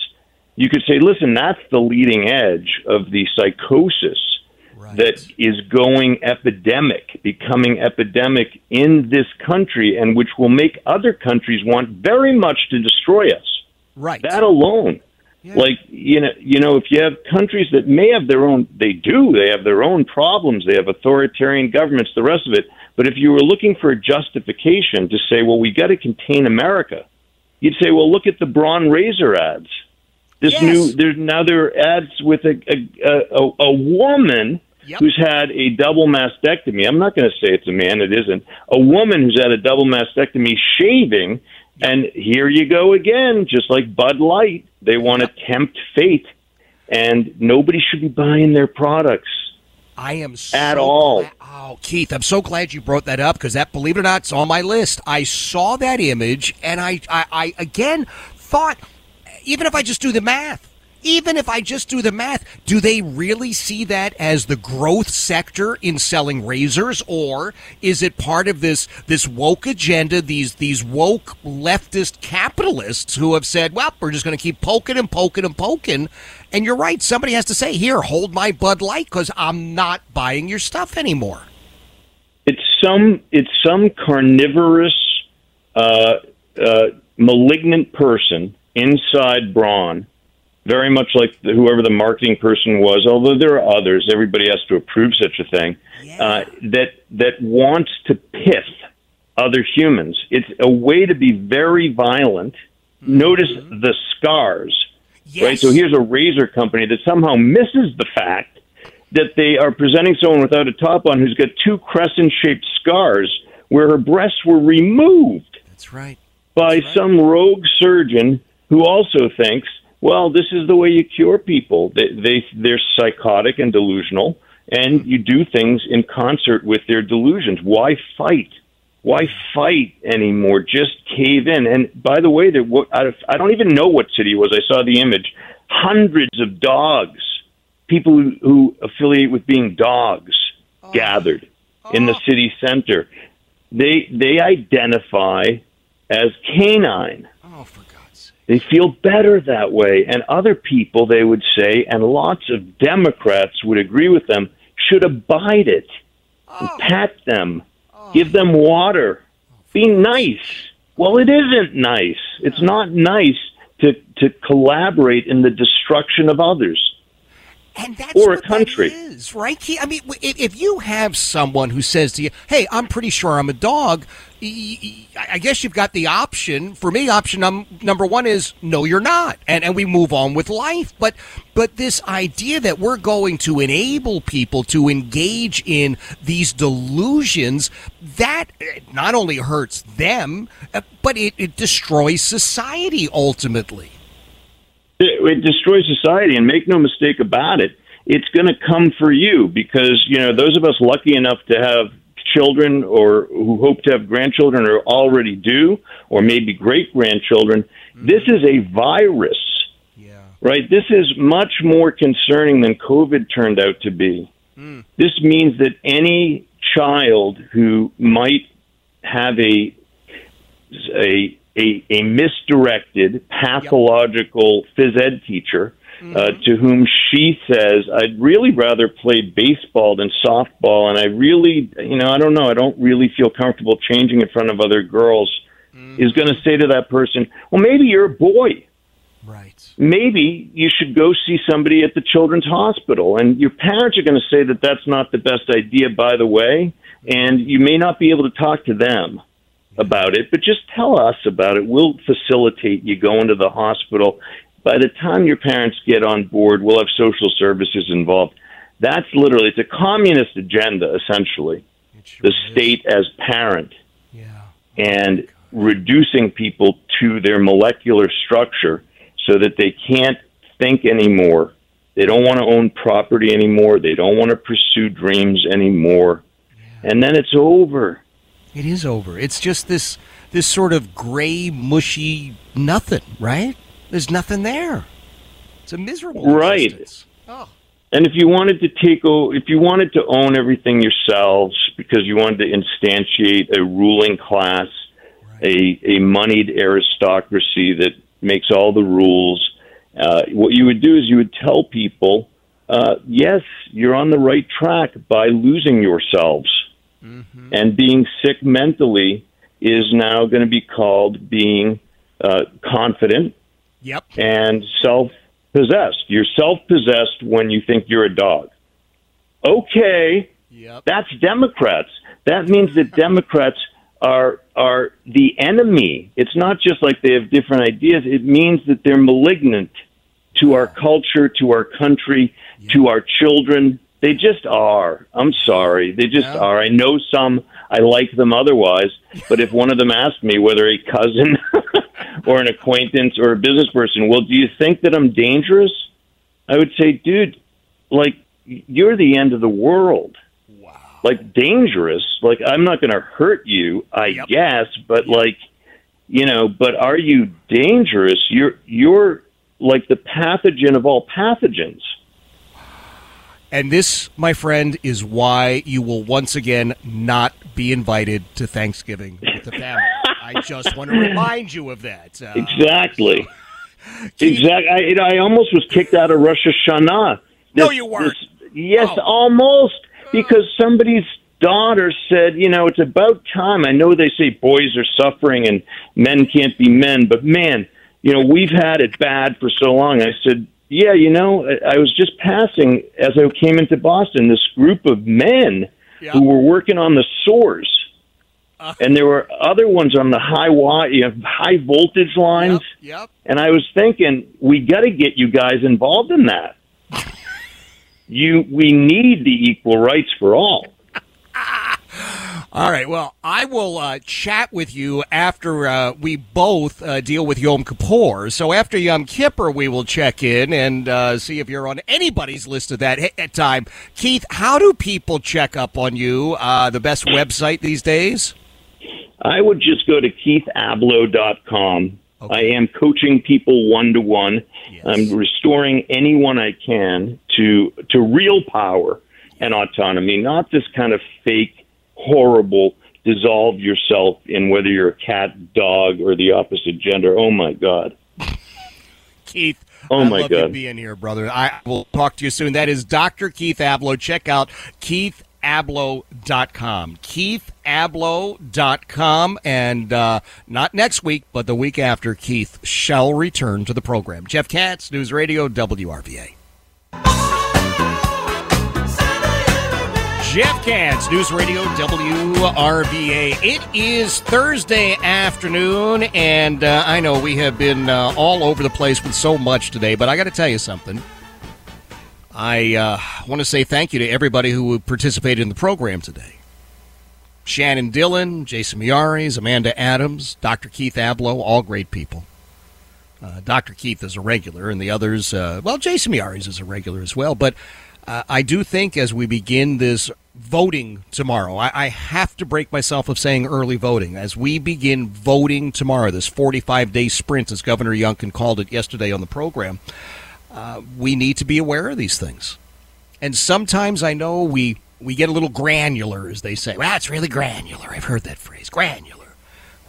you could say, listen, that's the leading edge of the psychosis right. that is going epidemic, becoming epidemic in this country, and which will make other countries want very much to destroy us. Right. That alone. Yeah. Like you know, you know, if you have countries that may have their own, they do. They have their own problems. They have authoritarian governments. The rest of it. But if you were looking for a justification to say, well, we got to contain America, you'd say, well, look at the Braun Razor ads. This yes. new there's now there are ads with a a, a, a woman yep. who's had a double mastectomy. I'm not going to say it's a man; it isn't. A woman who's had a double mastectomy, shaving, and here you go again, just like Bud Light. They want to tempt fate, and nobody should be buying their products. I am so at all. Glad, oh, Keith, I'm so glad you brought that up because that, believe it or not, it's on my list. I saw that image, and I, I, I again thought even if I just do the math, even if I just do the math, do they really see that as the growth sector in selling razors, or is it part of this this woke agenda? These these woke leftist capitalists who have said, "Well, we're just going to keep poking and poking and poking." And you're right. Somebody has to say, "Here, hold my Bud Light," because I'm not buying your stuff anymore. It's some it's some carnivorous, uh, uh, malignant person inside Braun, very much like the, whoever the marketing person was, although there are others, everybody has to approve such a thing, yeah. uh, that, that wants to pith other humans. It's a way to be very violent. Mm-hmm. Notice the scars, yes. right? So here's a razor company that somehow misses the fact that they are presenting someone without a top on who's got two crescent shaped scars where her breasts were removed. That's right. By That's right. some rogue surgeon who also thinks, well, this is the way you cure people. They, they they're psychotic and delusional, and you do things in concert with their delusions. Why fight? Why fight anymore? Just cave in. And by the way, there, what, I I don't even know what city it was. I saw the image. Hundreds of dogs, people who, who affiliate with being dogs, oh. gathered in the oh. city center. They they identify as canine. Oh, They feel better that way. And other people, they would say, and lots of Democrats would agree with them, should abide it. And pat them, oh. give them water, be nice. Well, it isn't nice. It's not nice to, to collaborate in the destruction of others And that's or a what country. Is, right? I mean, if, you have someone who says to you, "Hey, I'm pretty sure I'm a dog," I guess you've got the option. For me, option num- number one is no, you're not, and and we move on with life. But but this idea that we're going to enable people to engage in these delusions that eh, not only hurts them, uh, but it, it destroys society ultimately. It, destroys society and make no mistake about it it's going to come for you because you know those of us lucky enough to have children or who hope to have grandchildren or already do or maybe great grandchildren mm-hmm. this is a virus. Right? This is much more concerning than covid turned out to be. Hmm. This means that any child who might have a a a, a misdirected pathological phys ed teacher uh, to whom she says, "I'd really rather play baseball than softball, and I really, you know, I don't know, I don't really feel comfortable changing in front of other girls." Is going to say to that person, "Well, maybe you're a boy." Right. Maybe you should go see somebody at the children's hospital and your parents are going to say that that's not the best idea by the way and you may not be able to talk to them about it but just tell us about it we'll facilitate you going to the hospital by the time your parents get on board we'll have social services involved that's literally it's a communist agenda essentially the state as parent yeah, and reducing people to their molecular structure so that they can't think anymore. They don't want to own property anymore. They don't want to pursue dreams anymore. And then it's over. It is over. It's just this this sort of gray, mushy nothing, right? There's nothing there. It's a miserable Right. existence. Oh. And if you wanted to take o if you wanted to own everything yourselves because you wanted to instantiate a ruling class, a a moneyed aristocracy that makes all the rules, uh, what you would do is you would tell people, uh, yes, you're on the right track by losing yourselves, and being sick mentally is now going to be called being uh, confident Yep. and self possessed. You're self possessed when you think you're a dog. Okay. yep. That's Democrats. That means that (laughs) Democrats are are the enemy. It's not just like they have different ideas. It means that they're malignant to our culture, to our country, to our children. They just are. I'm sorry. They just are. I know some. I like them otherwise. But if one of them asked me whether a cousin (laughs) or an acquaintance or a business person, well, do you think that I'm dangerous? I would say, dude, like you're the end of the world. Wow. Like dangerous. Like I'm not going to hurt you, I guess, but like you know, but are you dangerous? You're you're like the pathogen of all pathogens. And this, my friend, is why you will once again not be invited to Thanksgiving with the family. I just want to (laughs) remind you of that. Uh, Exactly. (laughs) exactly. I, you know, I almost was kicked out of Rosh Hashanah. No, you weren't. this- yes, almost. Because somebody's daughter said, you know, it's about time. I know they say boys are suffering and men can't be men, but man, you know, we've had it bad for so long. I said, yeah, you know, I was just passing as I came into Boston this group of men who were working on the source uh. and there were other ones on the high wi- you know, high voltage lines. Yep. And I was thinking, we got to get you guys involved in that. (laughs) you, we need the equal rights for all. All right. Well, I will uh, chat with you after uh, we both uh, deal with Yom Kippur. So after Yom Kippur, we will check in and uh, see if you're on anybody's list at that time. Keith, how do people check up on you? Uh, the best website these days? I would just go to keithablow.com. I am coaching people one to one. I'm restoring anyone I can to to real power and autonomy, not this kind of fake, horrible dissolve yourself in whether you're a cat, dog, or the opposite gender. Oh my God. Keith. Oh I my love you God. being here, brother. I will talk to you soon. That is Dr. Keith Ablow. Check out keithablow.com. keithablow.com. And uh, not next week, but the week after, Keith shall return to the program. Jeff Katz, News Radio, WRVA. Jeff Katz, News Radio WRVA. It is Thursday afternoon, and uh, I know we have been uh, all over the place with so much today, but I got to tell you something. I uh, want to say thank you to everybody who participated in the program today. Shannon Dillon, Jason Miyares, Amanda Adams, Dr. Keith Ablow, all great people. Uh, Dr. Keith is a regular, and the others, uh, well, Jason Miyares is a regular as well. But uh, I do think as we begin this voting tomorrow, I, I have to break myself of saying early voting. As we begin voting tomorrow, this 45 day sprint, as Governor Youngkin called it yesterday on the program, uh, we need to be aware of these things. And sometimes I know we, we get a little granular, as they say. Well, it's really granular. I've heard that phrase, granular.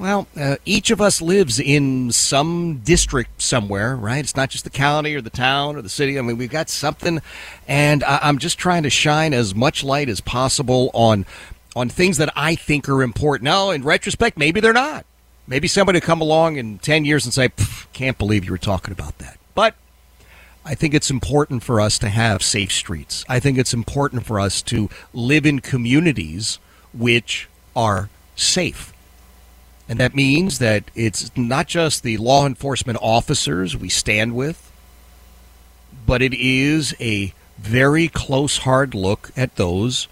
Well, uh, each of us lives in some district somewhere, right? It's not just the county or the town or the city. I mean, we've got something, and I- I'm just trying to shine as much light as possible on on things that I think are important. Now, in retrospect, maybe they're not. Maybe somebody will come along in ten years and say, "Can't believe you were talking about that." But I think it's important for us to have safe streets. I think it's important for us to live in communities which are safe. And that means that it's not just the law enforcement officers we stand with, but it is a very close, hard look at those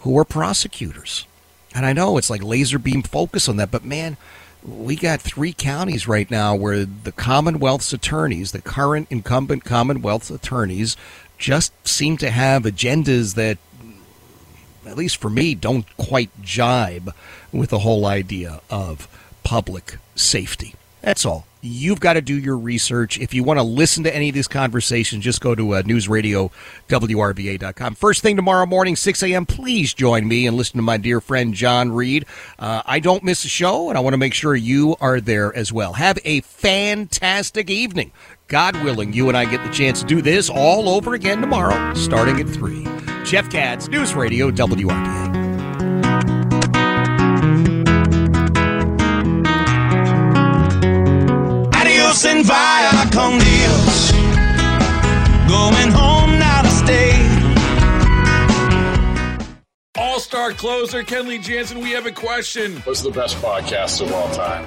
who are prosecutors. And I know it's like laser beam focus on that, but man, we got three counties right now where the Commonwealth's attorneys, the current incumbent Commonwealth attorneys, just seem to have agendas that, at least for me, don't quite jibe with the whole idea of public safety. That's all. You've got to do your research. If you want to listen to any of these conversations, just go to uh, newsradiowrva.com. First thing tomorrow morning, 6 a.m., please join me and listen to my dear friend John Reid. Uh, I don't miss a show, and I want to make sure you are there as well. Have a fantastic evening. God willing, you and I get the chance to do this all over again tomorrow, starting at 3. Jeff Katz, News Radio, WRVA. Adios and via con Dios. Going home now to stay. All star closer Kenley Jansen, we have a question. What's the best podcast of all time?